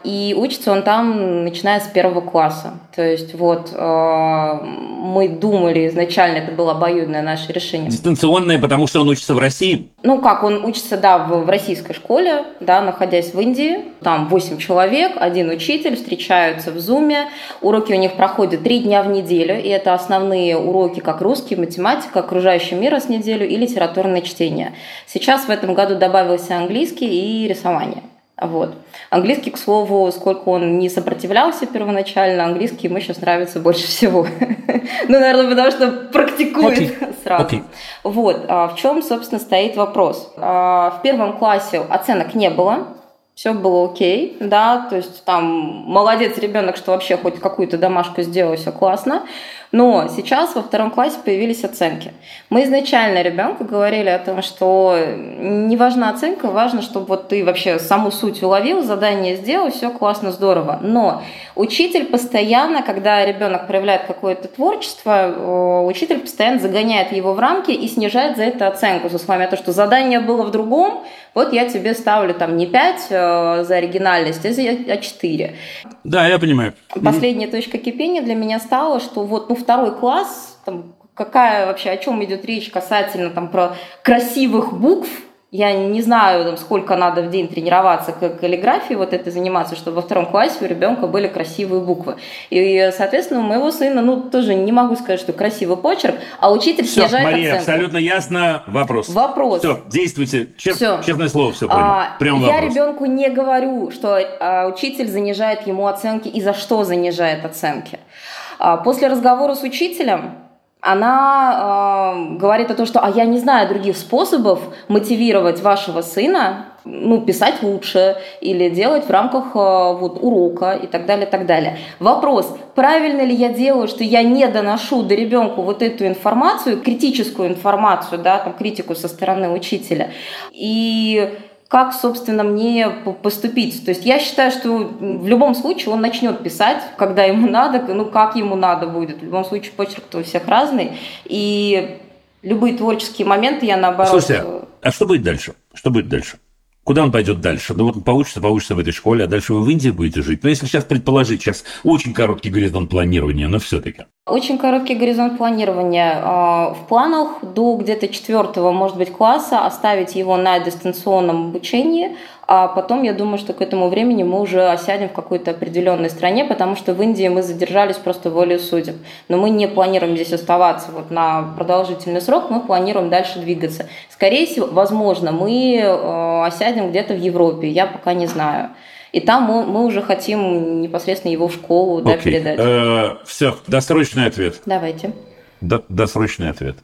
И учится он там, начиная с первого класса. То есть вот э, мы думали изначально, это было обоюдное наше решение, Дистанционное, потому что он учится в России. ну как, он учится, да, в, в российской школе, да, находясь в Индии. Там 8 человек, один учитель, встречаются в Зуме. Уроки у них проходят 3 дня в неделю, и это основные уроки, как русский, математика, окружающий мир раз в неделю и литературное чтение. Сейчас в этом году добавился английский и рисование. Вот. Английский, к слову, сколько он не сопротивлялся первоначально, английский ему сейчас нравится больше всего. Ну, наверное, потому что практикует сразу. Вот, а в чем, собственно, стоит вопрос. А, В первом классе оценок не было, все было окей, да, то есть там молодец ребенок, что вообще хоть какую-то домашку сделал, все классно. Но сейчас во втором классе появились оценки. Мы изначально ребенку говорили о том, что не важна оценка, важно, чтобы вот ты вообще саму суть уловил, задание сделал, все классно, здорово. Но учитель постоянно, когда ребенок проявляет какое-то творчество, э, учитель постоянно загоняет его в рамки и снижает за это оценку со словами о том, что задание было в другом, вот я тебе ставлю там не 5 э, за оригинальность, а 4. Да, я понимаю. Последняя точка кипения для меня стала, что вот ну, второй класс, там, какая вообще, о чем идет речь касательно там, про красивых букв, я не знаю, там, сколько надо в день тренироваться к каллиграфии, вот это заниматься, чтобы во втором классе у ребенка были красивые буквы. И, соответственно, у моего сына, ну, тоже не могу сказать, что красивый почерк, а учитель Все, снижает Мария, оценку. абсолютно ясно. Вопрос. Вопрос. Все, действуйте. Чест- Всё. Честное слово, все понял. А, Прям я вопрос. ребенку не говорю, что а, учитель занижает ему оценки и за что занижает оценки. А, после разговора с учителем она э, говорит о том, что а я не знаю других способов мотивировать вашего сына ну, писать лучше или делать в рамках э, вот, урока и так далее, так далее. Вопрос, правильно ли я делаю, что я не доношу до ребенку вот эту информацию, критическую информацию, да, там, критику со стороны учителя, и как, собственно, мне поступить. То есть я считаю, что в любом случае он начнет писать, когда ему надо, ну как ему надо будет. В любом случае почерк у всех разный. И любые творческие моменты я наоборот... Слушайте, а что будет дальше? Что будет дальше? Куда он пойдет дальше? Ну вот получится, получится в этой школе, а дальше вы в Индии будете жить. Но если сейчас предположить, сейчас очень короткий горизонт планирования, но все-таки. Очень короткий горизонт планирования. А, В планах до где-то четвертого, может быть, класса оставить его на дистанционном обучении, а потом, я думаю, что к этому времени мы уже осядем в какой-то определенной стране, потому что в Индии мы задержались просто волей судеб. Но мы не планируем здесь оставаться вот на продолжительный срок, мы планируем дальше двигаться. Скорее всего, возможно, мы э, осядем где-то в Европе, я пока не знаю. И там мы, мы уже хотим непосредственно его в школу да, Окей. передать. все, досрочный ответ. Давайте. До- досрочный ответ.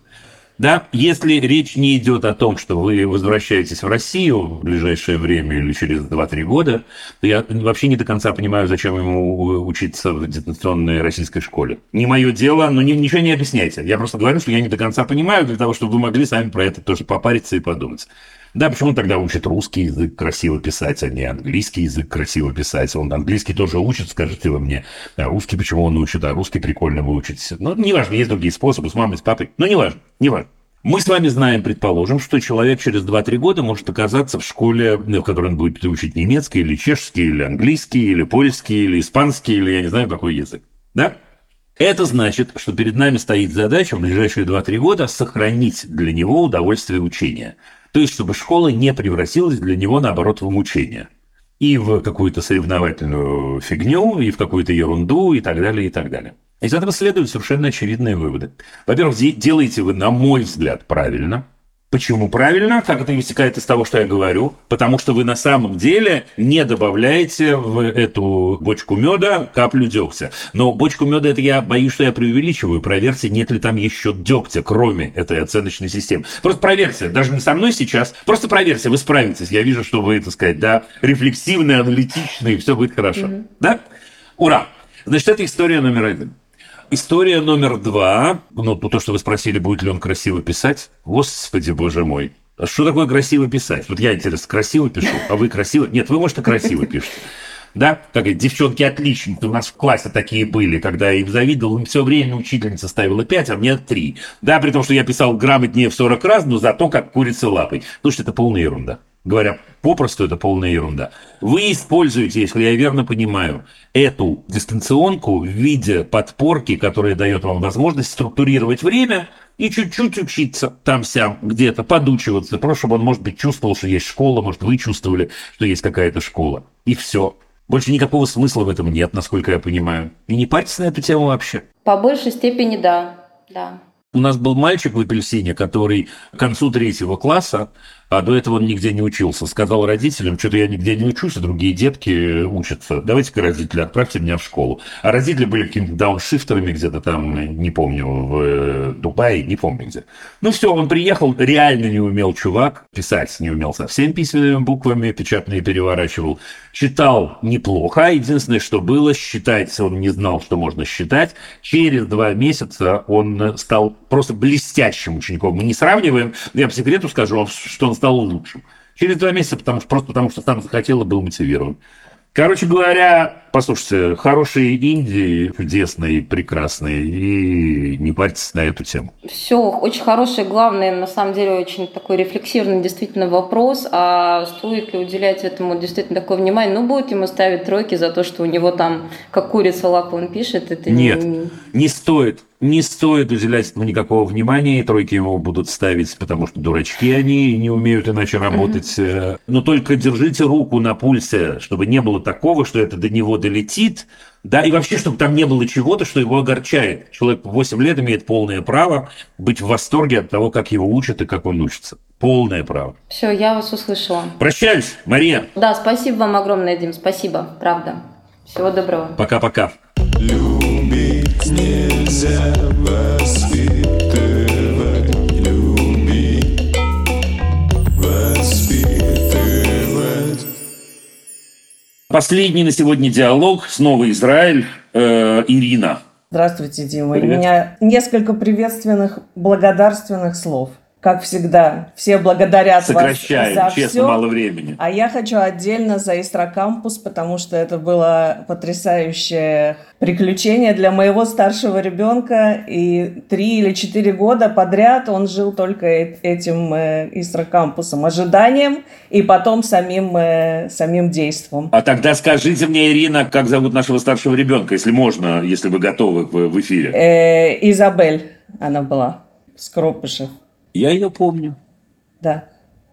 Да, если речь не идет о том, что вы возвращаетесь в Россию в ближайшее время или через 2-3 года, то я вообще не до конца понимаю, зачем ему учиться в дистанционной российской школе. Не мое дело, но ни- ничего не объясняйте. Я просто говорю, что я не до конца понимаю, для того, чтобы вы могли сами про это тоже попариться и подумать. Да, почему он тогда учит русский язык красиво писать, а не английский язык красиво писать? Он английский тоже учит, скажите вы мне. А русский почему он учит? А русский прикольно выучить. Ну, неважно, есть другие способы с мамой, с папой. Но неважно, неважно. Мы с вами знаем, предположим, что человек через 2-3 года может оказаться в школе, в которой он будет учить немецкий, или чешский, или английский, или польский, или испанский, или я не знаю, какой язык. Да? Это значит, что перед нами стоит задача в ближайшие 2-3 года сохранить для него удовольствие учения. То есть, чтобы школа не превратилась для него, наоборот, в мучение. И в какую-то соревновательную фигню, и в какую-то ерунду, и так далее, и так далее. Из этого следуют совершенно очевидные выводы. Во-первых, де- делаете вы, на мой взгляд, правильно. Почему правильно? Как это вытекает из того, что я говорю? Потому что вы на самом деле не добавляете в эту бочку меда каплю дегтя. Но бочку меда это я боюсь, что я преувеличиваю. Проверьте, нет ли там еще дегтя, кроме этой оценочной системы. Просто проверьте, даже не со мной сейчас, просто проверьте, вы справитесь. Я вижу, что вы, так сказать, да, рефлексивный, аналитичный, и все будет хорошо. Да? Ура! Значит, это история номер один. История номер два. Ну, то, что вы спросили, будет ли он красиво писать. Господи, боже мой. А что такое красиво писать? Вот я, интересно, красиво пишу, а вы красиво... Нет, вы, может, и красиво пишете. Да, как говорят, девчонки отличницы, у нас в классе такие были, когда я им завидовал, им все время учительница ставила 5, а мне 3. Да, при том, что я писал грамотнее в 40 раз, но зато как курица лапой. Потому что это полная ерунда. Говоря попросту, это полная ерунда. Вы используете, если я верно понимаю, эту дистанционку в виде подпорки, которая дает вам возможность структурировать время и чуть-чуть учиться там-сям, где-то подучиваться, просто чтобы он, может быть, чувствовал, что есть школа, может, вы чувствовали, что есть какая-то школа. И все. Больше никакого смысла в этом нет, насколько я понимаю. И не парьтесь на эту тему вообще. По большей степени да. Да. У нас был мальчик в апельсине, который к концу третьего класса, а до этого он нигде не учился, сказал родителям, что-то я нигде не учусь, а другие детки учатся. Давайте-ка, родители, отправьте меня в школу. А родители были какими-то дауншифтерами где-то там, не помню, в э, Дубае, не помню где. Ну все, он приехал, реально не умел чувак, писать не умел совсем письменными буквами, печатные переворачивал. Читал неплохо, единственное, что было, считать он не знал, что можно считать. Через два месяца он стал просто блестящим учеником. Мы не сравниваем, я по секрету скажу, что он стал лучшим. Через два месяца, потому что, просто потому что сам захотел и был мотивирован. Короче говоря, послушайте, хорошие Индии, чудесные, прекрасные, и не парьтесь на эту тему. Все очень хороший, главный, на самом деле, очень такой рефлексивный действительно вопрос, а стоит ли уделять этому действительно такое внимание? Ну, будет ему ставить тройки за то, что у него там, как курица лапу он пишет, это Нет, не... не стоит. Не стоит уделять этому никакого внимания, и тройки ему будут ставить, потому что дурачки они, не умеют иначе работать. Э, Но только держите руку на пульсе, чтобы не было такого, что это до него долетит, да, и вообще, чтобы там не было чего-то, что его огорчает. Человек в 8 лет имеет полное право быть в восторге от того, как его учат и как он учится. Полное право. Все, я вас услышала. Прощаюсь, Мария. Да, спасибо вам огромное, Дим, спасибо, правда. Всего доброго. Пока-пока. Любить нельзя воспитывать, Последний на сегодня диалог. Снова Израиль. Э, Ирина. Здравствуйте, Дима. Привет. У меня несколько приветственных, благодарственных слов. Как всегда, все благодарят Сокращаем, вас за честно, все. мало времени. А я хочу отдельно за Истрокампус, потому что это было потрясающее приключение для моего старшего ребенка. И три или четыре года подряд он жил только э- этим э, Истрокампусом, ожиданием и потом самим, э, самим действом. А тогда скажите мне, Ирина, как зовут нашего старшего ребенка, если можно, если вы готовы в, эфире. Э, Изабель она была, Скропышев, Я ее помню. да.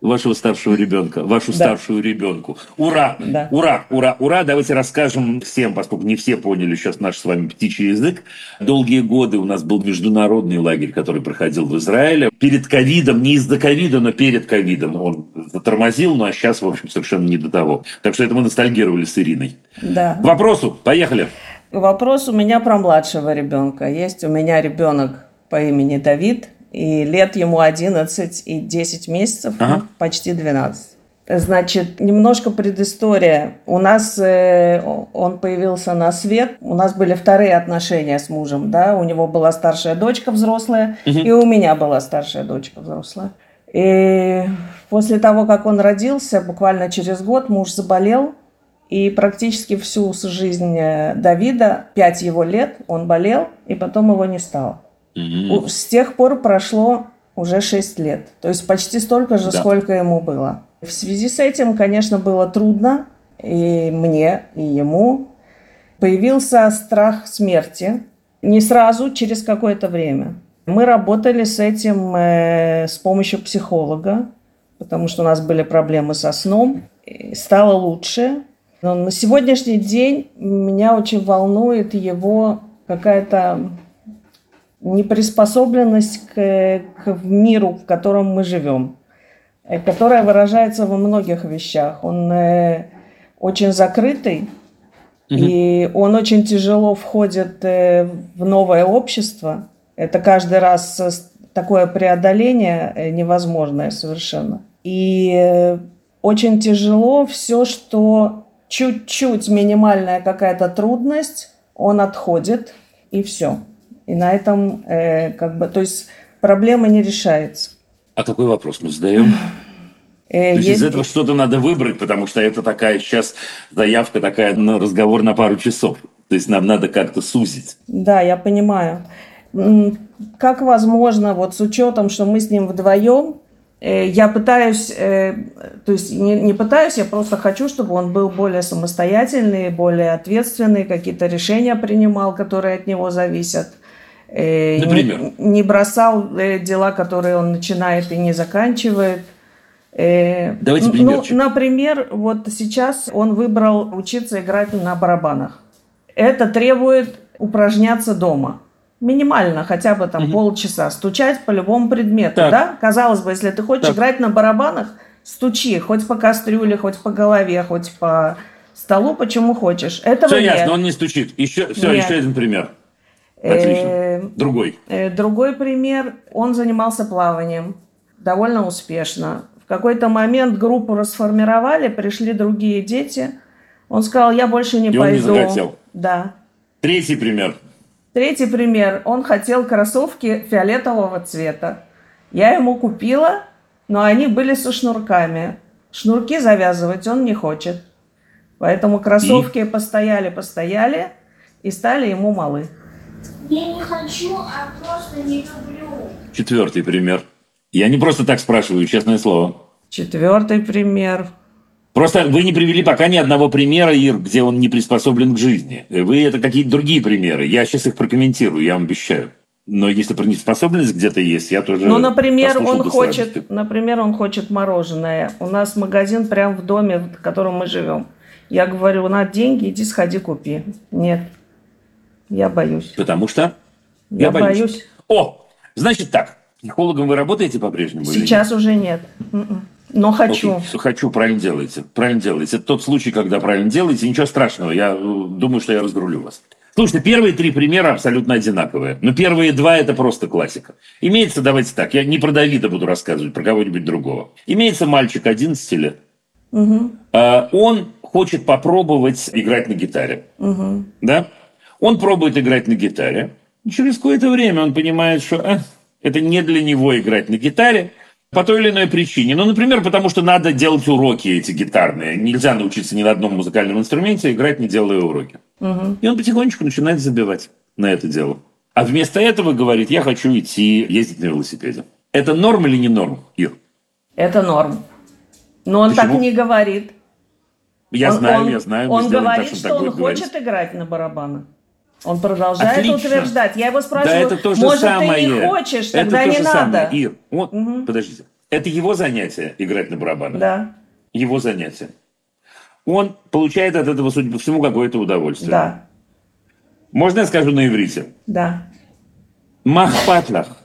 Вашего старшего ребенка, вашу Да. старшую ребенку. Ура! Да. Ура, ура, ура! Давайте расскажем всем, поскольку не все поняли сейчас наш с вами птичий язык. Долгие годы у нас был международный лагерь, который проходил в Израиле. Перед ковидом, не из-за ковида, но перед ковидом он затормозил, ну а сейчас, в общем, совершенно не до того. Так что это мы ностальгировали с Ириной. Да. К вопросу, поехали. Вопрос у меня про младшего ребенка. Есть у меня ребенок по имени Давид, и лет ему 11 и 10 месяцев, Ага. ну, почти 12. Значит, немножко предыстория. У нас э, он появился на свет. У нас были вторые отношения с мужем, да. У него была старшая дочка взрослая, и у меня была старшая дочка взрослая. И после того, как он родился, буквально через год муж заболел, и практически всю жизнь э, Давида, пять его лет, он болел, и потом его не стало. У- С тех пор прошло уже 6 лет. То есть почти столько же, Да. сколько ему было. В связи с этим, конечно, было трудно и мне, и ему. Появился страх смерти. Не сразу, через какое-то время. Мы работали с этим э, с помощью психолога, потому что у нас были проблемы со сном. И стало лучше. Но на сегодняшний день меня очень волнует его какая-то неприспособленность к, к миру, в котором мы живем, э, которая выражается во многих вещах. Он э, очень закрытый, и он очень тяжело входит э, в новое общество. Это каждый раз такое преодоление невозможное совершенно. И очень тяжело все, что чуть-чуть минимальная какая-то трудность, он отходит, и все. И на этом э, как бы, то есть проблема не решается. А какой вопрос мы задаем? Э, То есть есть- из этого что-то надо выбрать, потому что это такая сейчас заявка такая на разговор на пару часов. То есть нам надо как-то сузить. Да, я понимаю. Как возможно, вот с учетом, что мы с ним вдвоем, э, я пытаюсь, э, то есть не, не пытаюсь, я просто хочу, чтобы он был более самостоятельный, более ответственный, какие-то решения принимал, которые от него зависят. Э, не- Например? Не, бросал э, дела, которые он начинает и не заканчивает. Э, Давайте ну, примерчик. например, вот сейчас он выбрал учиться играть на барабанах. Это требует упражняться дома. Минимально, хотя бы там полчаса. Стучать по любому предмету, Так. да? Казалось бы, если ты хочешь Так. играть на барабанах, стучи. Хоть по кастрюле, хоть по голове, хоть по столу, почему хочешь. Этого Все нет. ясно, он не стучит. Еще, все, Нет. еще один пример. Э, Отлично. Другой. Э, Другой пример. Он занимался плаванием довольно успешно. В какой-то момент группу расформировали, пришли другие дети. Он сказал, я больше не И он не пойду. захотел. Да. Третий пример. Третий пример. Он хотел кроссовки фиолетового цвета. Я ему купила, но они были со шнурками. Шнурки завязывать он не хочет. Поэтому кроссовки постояли, постояли и стали ему малы. Я не хочу, а просто не люблю. Четвертый пример. Я не просто так спрашиваю, честное слово. Четвертый пример. Просто вы не привели пока ни одного примера, Ир, где он не приспособлен к жизни. Вы это какие-то другие примеры. Я сейчас их прокомментирую, я вам обещаю. Но если про неспособность где-то есть, я тоже Ну, например, он хочет, например, он хочет мороженое. У нас магазин прямо в доме, в котором мы живем. Я говорю, на деньги, иди сходи купи. Нет, я боюсь. Потому что? Я, боюсь. О, значит так. Психологом вы работаете по-прежнему? Сейчас уже нет. М-м. Но хочу. Окей, хочу, правильно делаете. Правильно делаете. Это тот случай, когда правильно делаете. Ничего страшного. Я э, думаю, что я разгрулю вас. Слушайте, первые три примера абсолютно одинаковые. Но первые два – это просто классика. Имеется, давайте так, я не про Давида буду рассказывать, про кого-нибудь другого. Имеется мальчик 11 лет. А, Он хочет попробовать играть на гитаре. Да? Он пробует играть на гитаре. И через какое-то время он понимает, что «А, Это не для него играть на гитаре по той или иной причине. Ну, например, потому что надо делать уроки эти гитарные. Нельзя научиться ни на одном музыкальном инструменте играть, не делая уроки. И он потихонечку начинает забивать на это дело. А вместо этого говорит, я хочу идти ездить на велосипеде. Это норм или не норм, Ир? Это норм. Но он Почему? так не говорит. Я Он- знаю, он- я знаю. Он так, говорит, чтобы что так он будет говорить. хочет играть на барабанах. Он продолжает Отлично. утверждать. Я его Да, спрашиваю, это то же может, самое. ты не хочешь, это тогда то не же надо. самое. Ир, вот, подождите. Это его занятие играть на барабанах. Да, Его занятие. Он получает от этого, судя по всему, какое-то удовольствие. да, Можно я скажу на иврите? да. Махпатлах.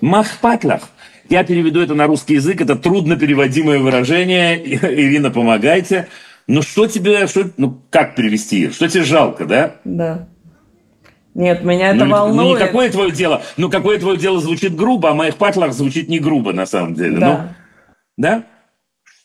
Махпатлах. Я переведу это на русский язык, это трудно переводимое выражение. Ирина, помогайте. Ну что тебе, что, ну как перевести? Что тебе жалко, да? Да. Нет, меня это ну, волнует. ну, какое твое дело? Ну, какое твое дело звучит грубо, а моих патлах звучит не грубо, на самом деле. Да. Ну, да?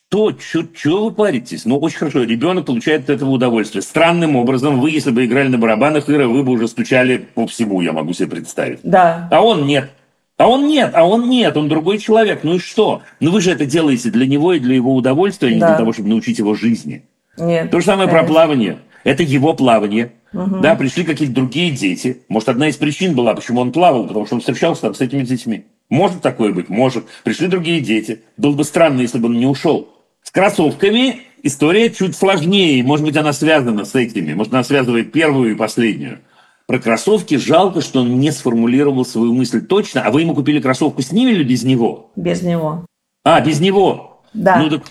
Что, что вы паритесь? Ну, очень хорошо, ребенок получает от этого удовольствие. Странным образом, вы, если бы играли на барабанах, Ира, вы бы уже стучали по всему, я могу себе представить. Да. А он нет. А он нет, а он нет, он другой человек. Ну и что? Ну вы же это делаете для него и для его удовольствия, а не Да. для того, чтобы научить его жизни. Нет. То же самое про конечно. плавание. Это его плавание. Да, пришли какие-то другие дети. Может, одна из причин была, почему он плавал, потому что он встречался там с этими детьми. Может такое быть? Может. Пришли другие дети. Было бы странно, если бы он не ушел. С кроссовками история чуть сложнее. Может быть, она связана с этими. Может, она связывает первую и последнюю. Про кроссовки жалко, что он не сформулировал свою мысль точно. А вы ему купили кроссовку с ними или без него? Без него. А, без него? Да. Ну так,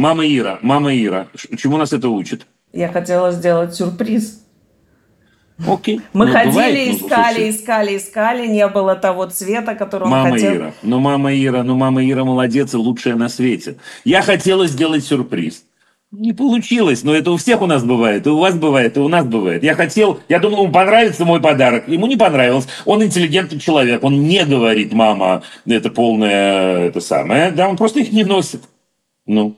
мама Ира, мама Ира, чему нас это учит? Я хотела сделать сюрприз. Окей. Мы Ну, ходили, бывает, ну, искали, слушайте. искали, искали, не было того цвета, который он Мама хотел. Ира, ну мама Ира, ну мама Ира молодец и лучшая на свете. Я хотела сделать сюрприз. Не получилось, но это у всех у нас бывает, и у вас бывает, и у нас бывает. Я хотел, я думал, ему понравится мой подарок. Ему не понравилось. Он интеллигентный человек, он не говорит, мама, это полное, это самое. Да, он просто их не носит. Ну,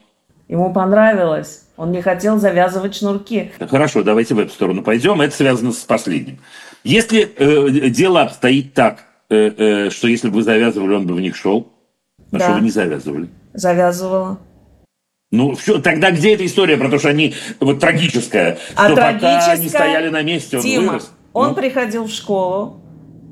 Ему понравилось. Он не хотел завязывать шнурки. Хорошо, давайте в эту сторону пойдем. Это связано с последним. Если э, дело обстоит так, э, э, что если бы вы завязывали, он бы в них шел, а Да. что вы не завязывали? Завязывала. Ну, все, тогда где эта история про то, что они вот трагическая, А что пока они трагическая... стояли на месте, он Тима, вырос? он Ну, приходил в школу,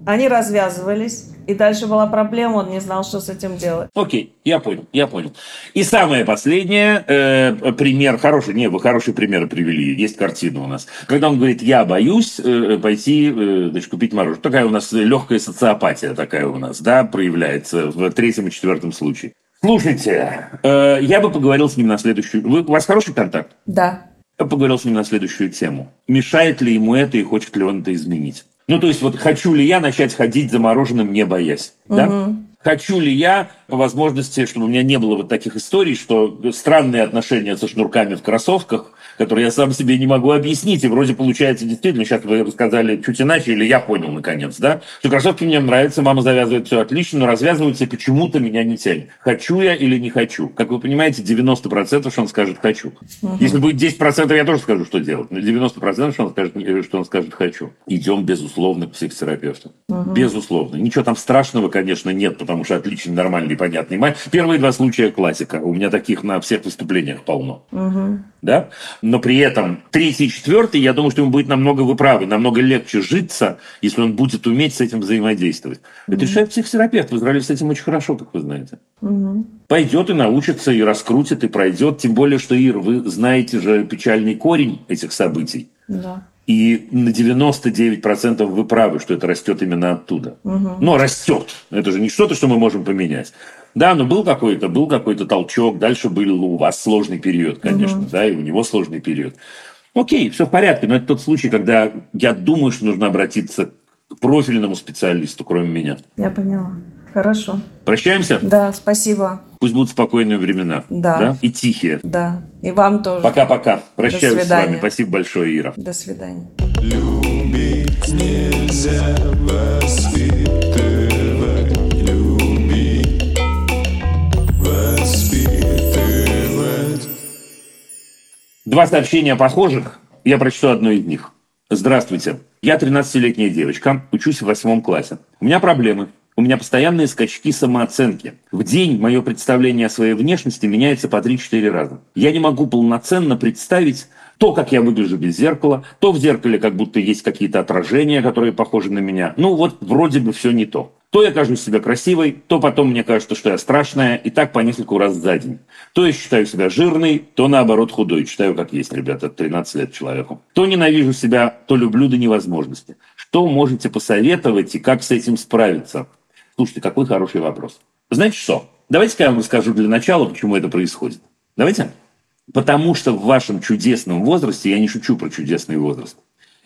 они развязывались, и дальше была проблема, он не знал, что с этим делать. Окей, я понял, я понял. И самое последнее, э, пример хороший, не, вы хорошие примеры привели, есть картина у нас. Когда он говорит, я боюсь э, пойти, э, значит, купить мороженое. Такая у нас легкая социопатия такая у нас, да, проявляется в третьем и четвертом случае. Слушайте, э, я бы поговорил с ним на следующую... Вы, у вас хороший контакт? Да. Я поговорил с ним на следующую тему. Мешает ли ему это и хочет ли он это изменить? Ну, то есть, вот хочу ли я начать ходить за мороженым, не боясь? Да? Хочу ли я по возможности, чтобы у меня не было вот таких историй, что странные отношения со шнурками в кроссовках, которые я сам себе не могу объяснить, и вроде получается действительно, сейчас вы рассказали чуть иначе, или я понял наконец, да, что кроссовки мне нравятся, мама завязывает все отлично, но развязываются и почему-то меня не тянет. Хочу я или не хочу? Как вы понимаете, 90% что он скажет «хочу». Если будет 10%, я тоже скажу, что делать, но 90% что он скажет, э, что он скажет «хочу». Идем, безусловно, к психотерапевту. Безусловно. Ничего там страшного, конечно, нет, потому что отличный, нормальный, понятный мать. Первые два случая классика. У меня таких на всех выступлениях полно. Да? Но при этом третий и четвертый, я думаю, что ему будет намного, вы правы, намного легче житься, если он будет уметь с этим взаимодействовать. Это решает психотерапевт. В Израиле с этим очень хорошо, как вы знаете. Пойдет и научится, и раскрутит, и пройдет. Тем более, что, Ир, вы знаете же печальный корень этих событий. Да. И на 99% вы правы, что это растет именно оттуда. Но растет. Это же не что-то, что мы можем поменять. Да, но был какой-то, был какой-то толчок. Дальше был у вас сложный период, конечно, да, и у него сложный период. Окей, все в порядке, но это тот случай, когда я думаю, что нужно обратиться к профильному специалисту, кроме меня. Я поняла. Хорошо. Прощаемся? Да, спасибо. Пусть будут спокойные времена. Да. И тихие. Да. И вам тоже. Пока-пока. Прощаюсь с свидания. вами. Спасибо большое, Ира. До свидания. Любить нельзя воспитывать, любить, воспитывать. Два сообщения похожих. Я прочту одно из них. Здравствуйте. Я 13-летняя девочка, учусь в восьмом классе. У меня проблемы. У меня постоянные скачки самооценки. В день мое представление о своей внешности меняется по 3-4 раза. Я не могу полноценно представить то, как я выгляжу без зеркала, то в зеркале как будто есть какие-то отражения, которые похожи на меня. Ну вот вроде бы все не то. То я кажусь себя красивой, то потом мне кажется, что я страшная, и так по нескольку раз за день. То я считаю себя жирной, то наоборот худой. Читаю как есть, ребята, 13 лет человеку. То ненавижу себя, то люблю до невозможности. Что можете посоветовать и как с этим справиться? Слушайте, какой хороший вопрос. Знаете что? Давайте-ка я вам расскажу для начала, почему это происходит. Давайте? Потому что в вашем чудесном возрасте, я не шучу про чудесный возраст,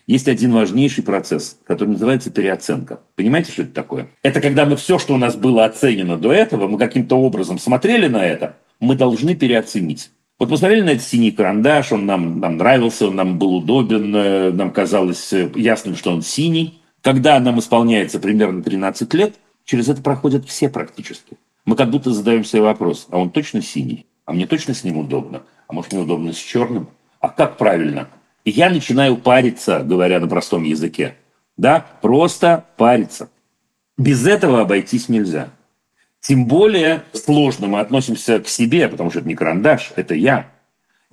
есть один важнейший процесс, который называется переоценка. Понимаете, что это такое? Это когда мы все, что у нас было оценено до этого, мы каким-то образом смотрели на это, мы должны переоценить. Вот мы смотрели на этот синий карандаш, он нам, нам нравился, он нам был удобен, э, нам казалось э, ясным, что он синий. Когда нам исполняется примерно 13 лет, через это проходят все практически. Мы как будто задаем себе вопрос, а он точно синий? А мне точно с ним удобно? А может, мне удобно с черным? А как правильно? И я начинаю париться, говоря на простом языке. Да, просто париться. Без этого обойтись нельзя. Тем более сложно мы относимся к себе, потому что это не карандаш, это я.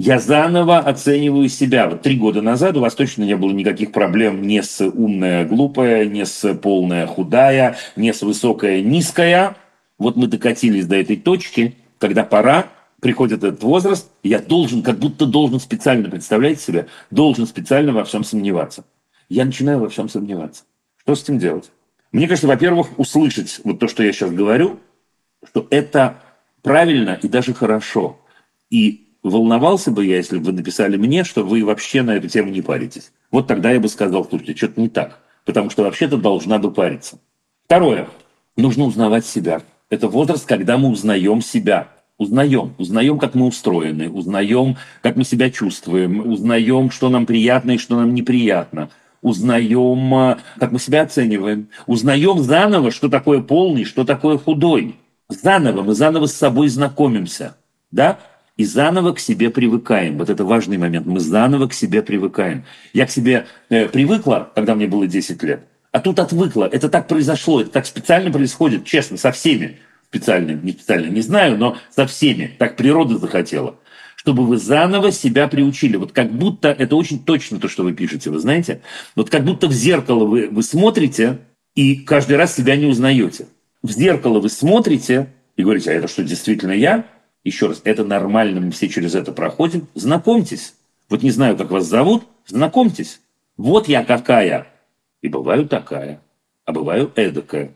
Я заново оцениваю себя. Вот три года назад у вас точно не было никаких проблем ни с умная глупая, ни с полная худая, ни с высокая низкая. Вот мы докатились до этой точки, когда пора приходит этот возраст, я должен, как будто должен специально, представлять себе, должен специально во всем сомневаться. Я начинаю во всем сомневаться. Что с этим делать? Мне кажется, во-первых, услышать вот то, что я сейчас говорю, что это правильно и даже хорошо. И волновался бы я, если бы вы написали мне, что вы вообще на эту тему не паритесь. Вот тогда я бы сказал, слушайте, что-то не так. Потому что вообще-то должна бы париться. Второе. Нужно узнавать себя. Это возраст, когда мы узнаем себя узнаем, узнаем, как мы устроены, узнаем, как мы себя чувствуем, узнаем, что нам приятно и что нам неприятно, узнаем, э, как мы себя оцениваем, узнаем заново, что такое полный, что такое худой. Заново, мы заново с собой знакомимся, да, и заново к себе привыкаем. Вот это важный момент. Мы заново к себе привыкаем. Я к себе э, привыкла, когда мне было 10 лет, а тут отвыкла. Это так произошло, это так специально происходит, честно, со всеми специально, не специально, не знаю, но со всеми. Так природа захотела. Чтобы вы заново себя приучили. Вот как будто, это очень точно то, что вы пишете, вы знаете? Вот как будто в зеркало вы, вы смотрите и каждый раз себя не узнаете. В зеркало вы смотрите и говорите, а это что, действительно я? Еще раз, это нормально, мы все через это проходим. Знакомьтесь. Вот не знаю, как вас зовут, знакомьтесь. Вот я какая. И бываю такая, а бываю эдакая.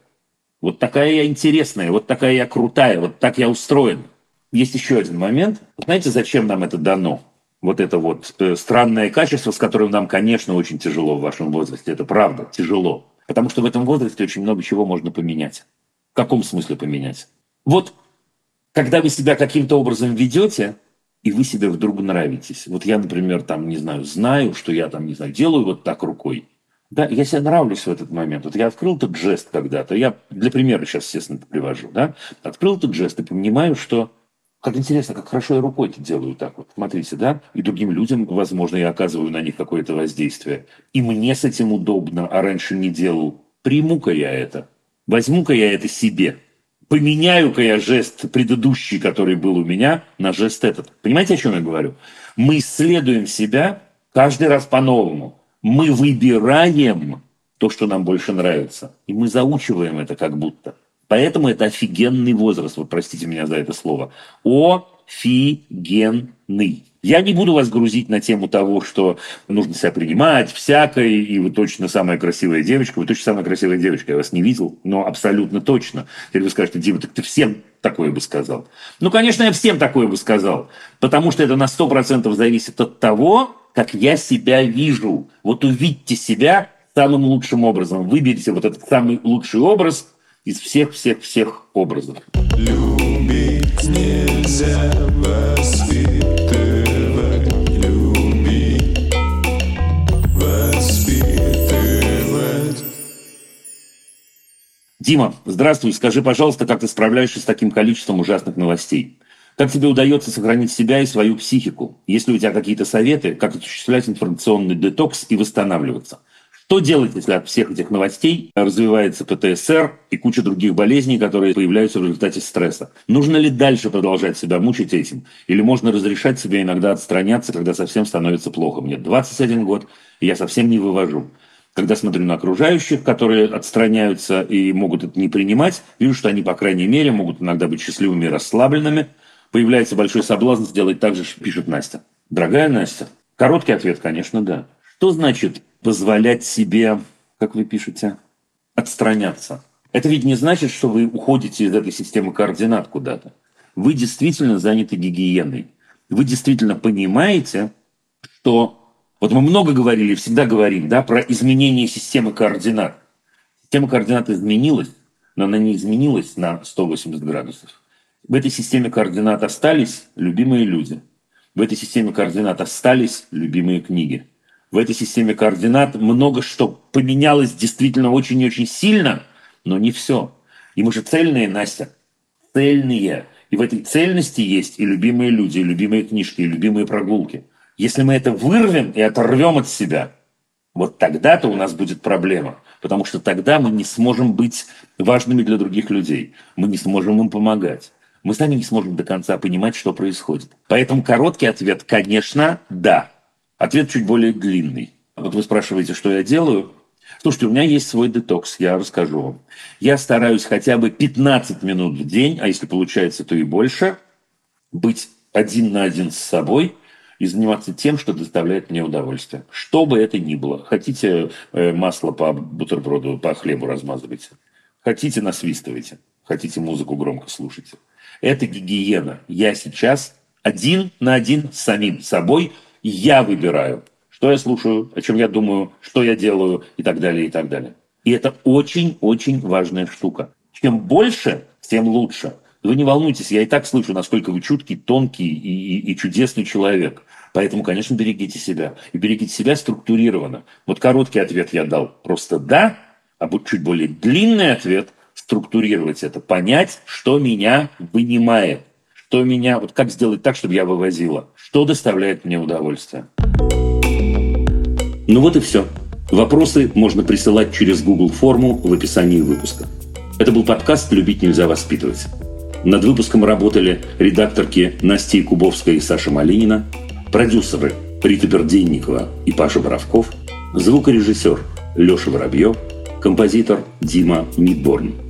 Вот такая я интересная, вот такая я крутая, вот так я устроен. Есть еще один момент. Знаете, зачем нам это дано? Вот это вот э, странное качество, с которым нам, конечно, очень тяжело в вашем возрасте. Это правда, тяжело. Потому что в этом возрасте очень много чего можно поменять. В каком смысле поменять? Вот когда вы себя каким-то образом ведете, и вы себе вдруг нравитесь. Вот я, например, там, не знаю, знаю, что я там, не знаю, делаю вот так рукой. Да, я себе нравлюсь в этот момент. Вот я открыл этот жест когда-то. Я для примера сейчас, естественно, это привожу. Да? Открыл этот жест и понимаю, что как интересно, как хорошо я рукой это делаю так вот. Смотрите, да? И другим людям, возможно, я оказываю на них какое-то воздействие. И мне с этим удобно, а раньше не делал. Приму-ка я это. Возьму-ка я это себе. Поменяю-ка я жест предыдущий, который был у меня, на жест этот. Понимаете, о чем я говорю? Мы исследуем себя каждый раз по-новому мы выбираем то, что нам больше нравится. И мы заучиваем это как будто. Поэтому это офигенный возраст. Вот простите меня за это слово. Офигенный. Я не буду вас грузить на тему того, что нужно себя принимать всякой, и вы точно самая красивая девочка, вы точно самая красивая девочка, я вас не видел, но абсолютно точно. Теперь вы скажете, Дима, так ты всем такое бы сказал. Ну, конечно, я всем такое бы сказал, потому что это на 100% зависит от того, как я себя вижу. Вот увидьте себя самым лучшим образом. Выберите вот этот самый лучший образ из всех-всех-всех образов. Дима, здравствуй. Скажи, пожалуйста, как ты справляешься с таким количеством ужасных новостей? Как тебе удается сохранить себя и свою психику? Есть ли у тебя какие-то советы, как осуществлять информационный детокс и восстанавливаться? Что делать, если от всех этих новостей развивается ПТСР и куча других болезней, которые появляются в результате стресса? Нужно ли дальше продолжать себя мучить этим? Или можно разрешать себе иногда отстраняться, когда совсем становится плохо? Мне 21 год, и я совсем не вывожу. Когда смотрю на окружающих, которые отстраняются и могут это не принимать, вижу, что они, по крайней мере, могут иногда быть счастливыми и расслабленными. Появляется большой соблазн сделать так же, пишет Настя. Дорогая Настя, короткий ответ, конечно, да. Что значит позволять себе, как вы пишете, отстраняться? Это ведь не значит, что вы уходите из этой системы координат куда-то. Вы действительно заняты гигиеной. Вы действительно понимаете, что... Вот мы много говорили, всегда говорим да, про изменение системы координат. Система координат изменилась, но она не изменилась на 180 градусов. В этой системе координат остались любимые люди. В этой системе координат остались любимые книги в этой системе координат много что поменялось действительно очень и очень сильно, но не все. И мы же цельные, Настя, цельные. И в этой цельности есть и любимые люди, и любимые книжки, и любимые прогулки. Если мы это вырвем и оторвем от себя, вот тогда-то у нас будет проблема. Потому что тогда мы не сможем быть важными для других людей. Мы не сможем им помогать. Мы сами не сможем до конца понимать, что происходит. Поэтому короткий ответ, конечно, да. Ответ чуть более длинный. Вот вы спрашиваете, что я делаю. Слушайте, у меня есть свой детокс, я расскажу вам. Я стараюсь хотя бы 15 минут в день, а если получается, то и больше, быть один на один с собой и заниматься тем, что доставляет мне удовольствие. Что бы это ни было. Хотите э, масло по бутерброду, по хлебу размазывайте. Хотите, насвистывайте. Хотите, музыку громко слушайте. Это гигиена. Я сейчас один на один с самим собой – я выбираю, что я слушаю, о чем я думаю, что я делаю и так далее, и так далее. И это очень-очень важная штука. Чем больше, тем лучше. Вы не волнуйтесь, я и так слышу, насколько вы чуткий, тонкий и, и, и чудесный человек. Поэтому, конечно, берегите себя. И берегите себя структурированно. Вот короткий ответ я дал просто «да», а вот чуть более длинный ответ – структурировать это, понять, что меня вынимает – что меня, вот как сделать так, чтобы я вывозила, что доставляет мне удовольствие. Ну вот и все. Вопросы можно присылать через Google форму в описании выпуска. Это был подкаст «Любить нельзя воспитывать». Над выпуском работали редакторки Настя Кубовская и Саша Малинина, продюсеры Рита Берденникова и Паша Боровков, звукорежиссер Леша Воробьев, композитор Дима Мидборн.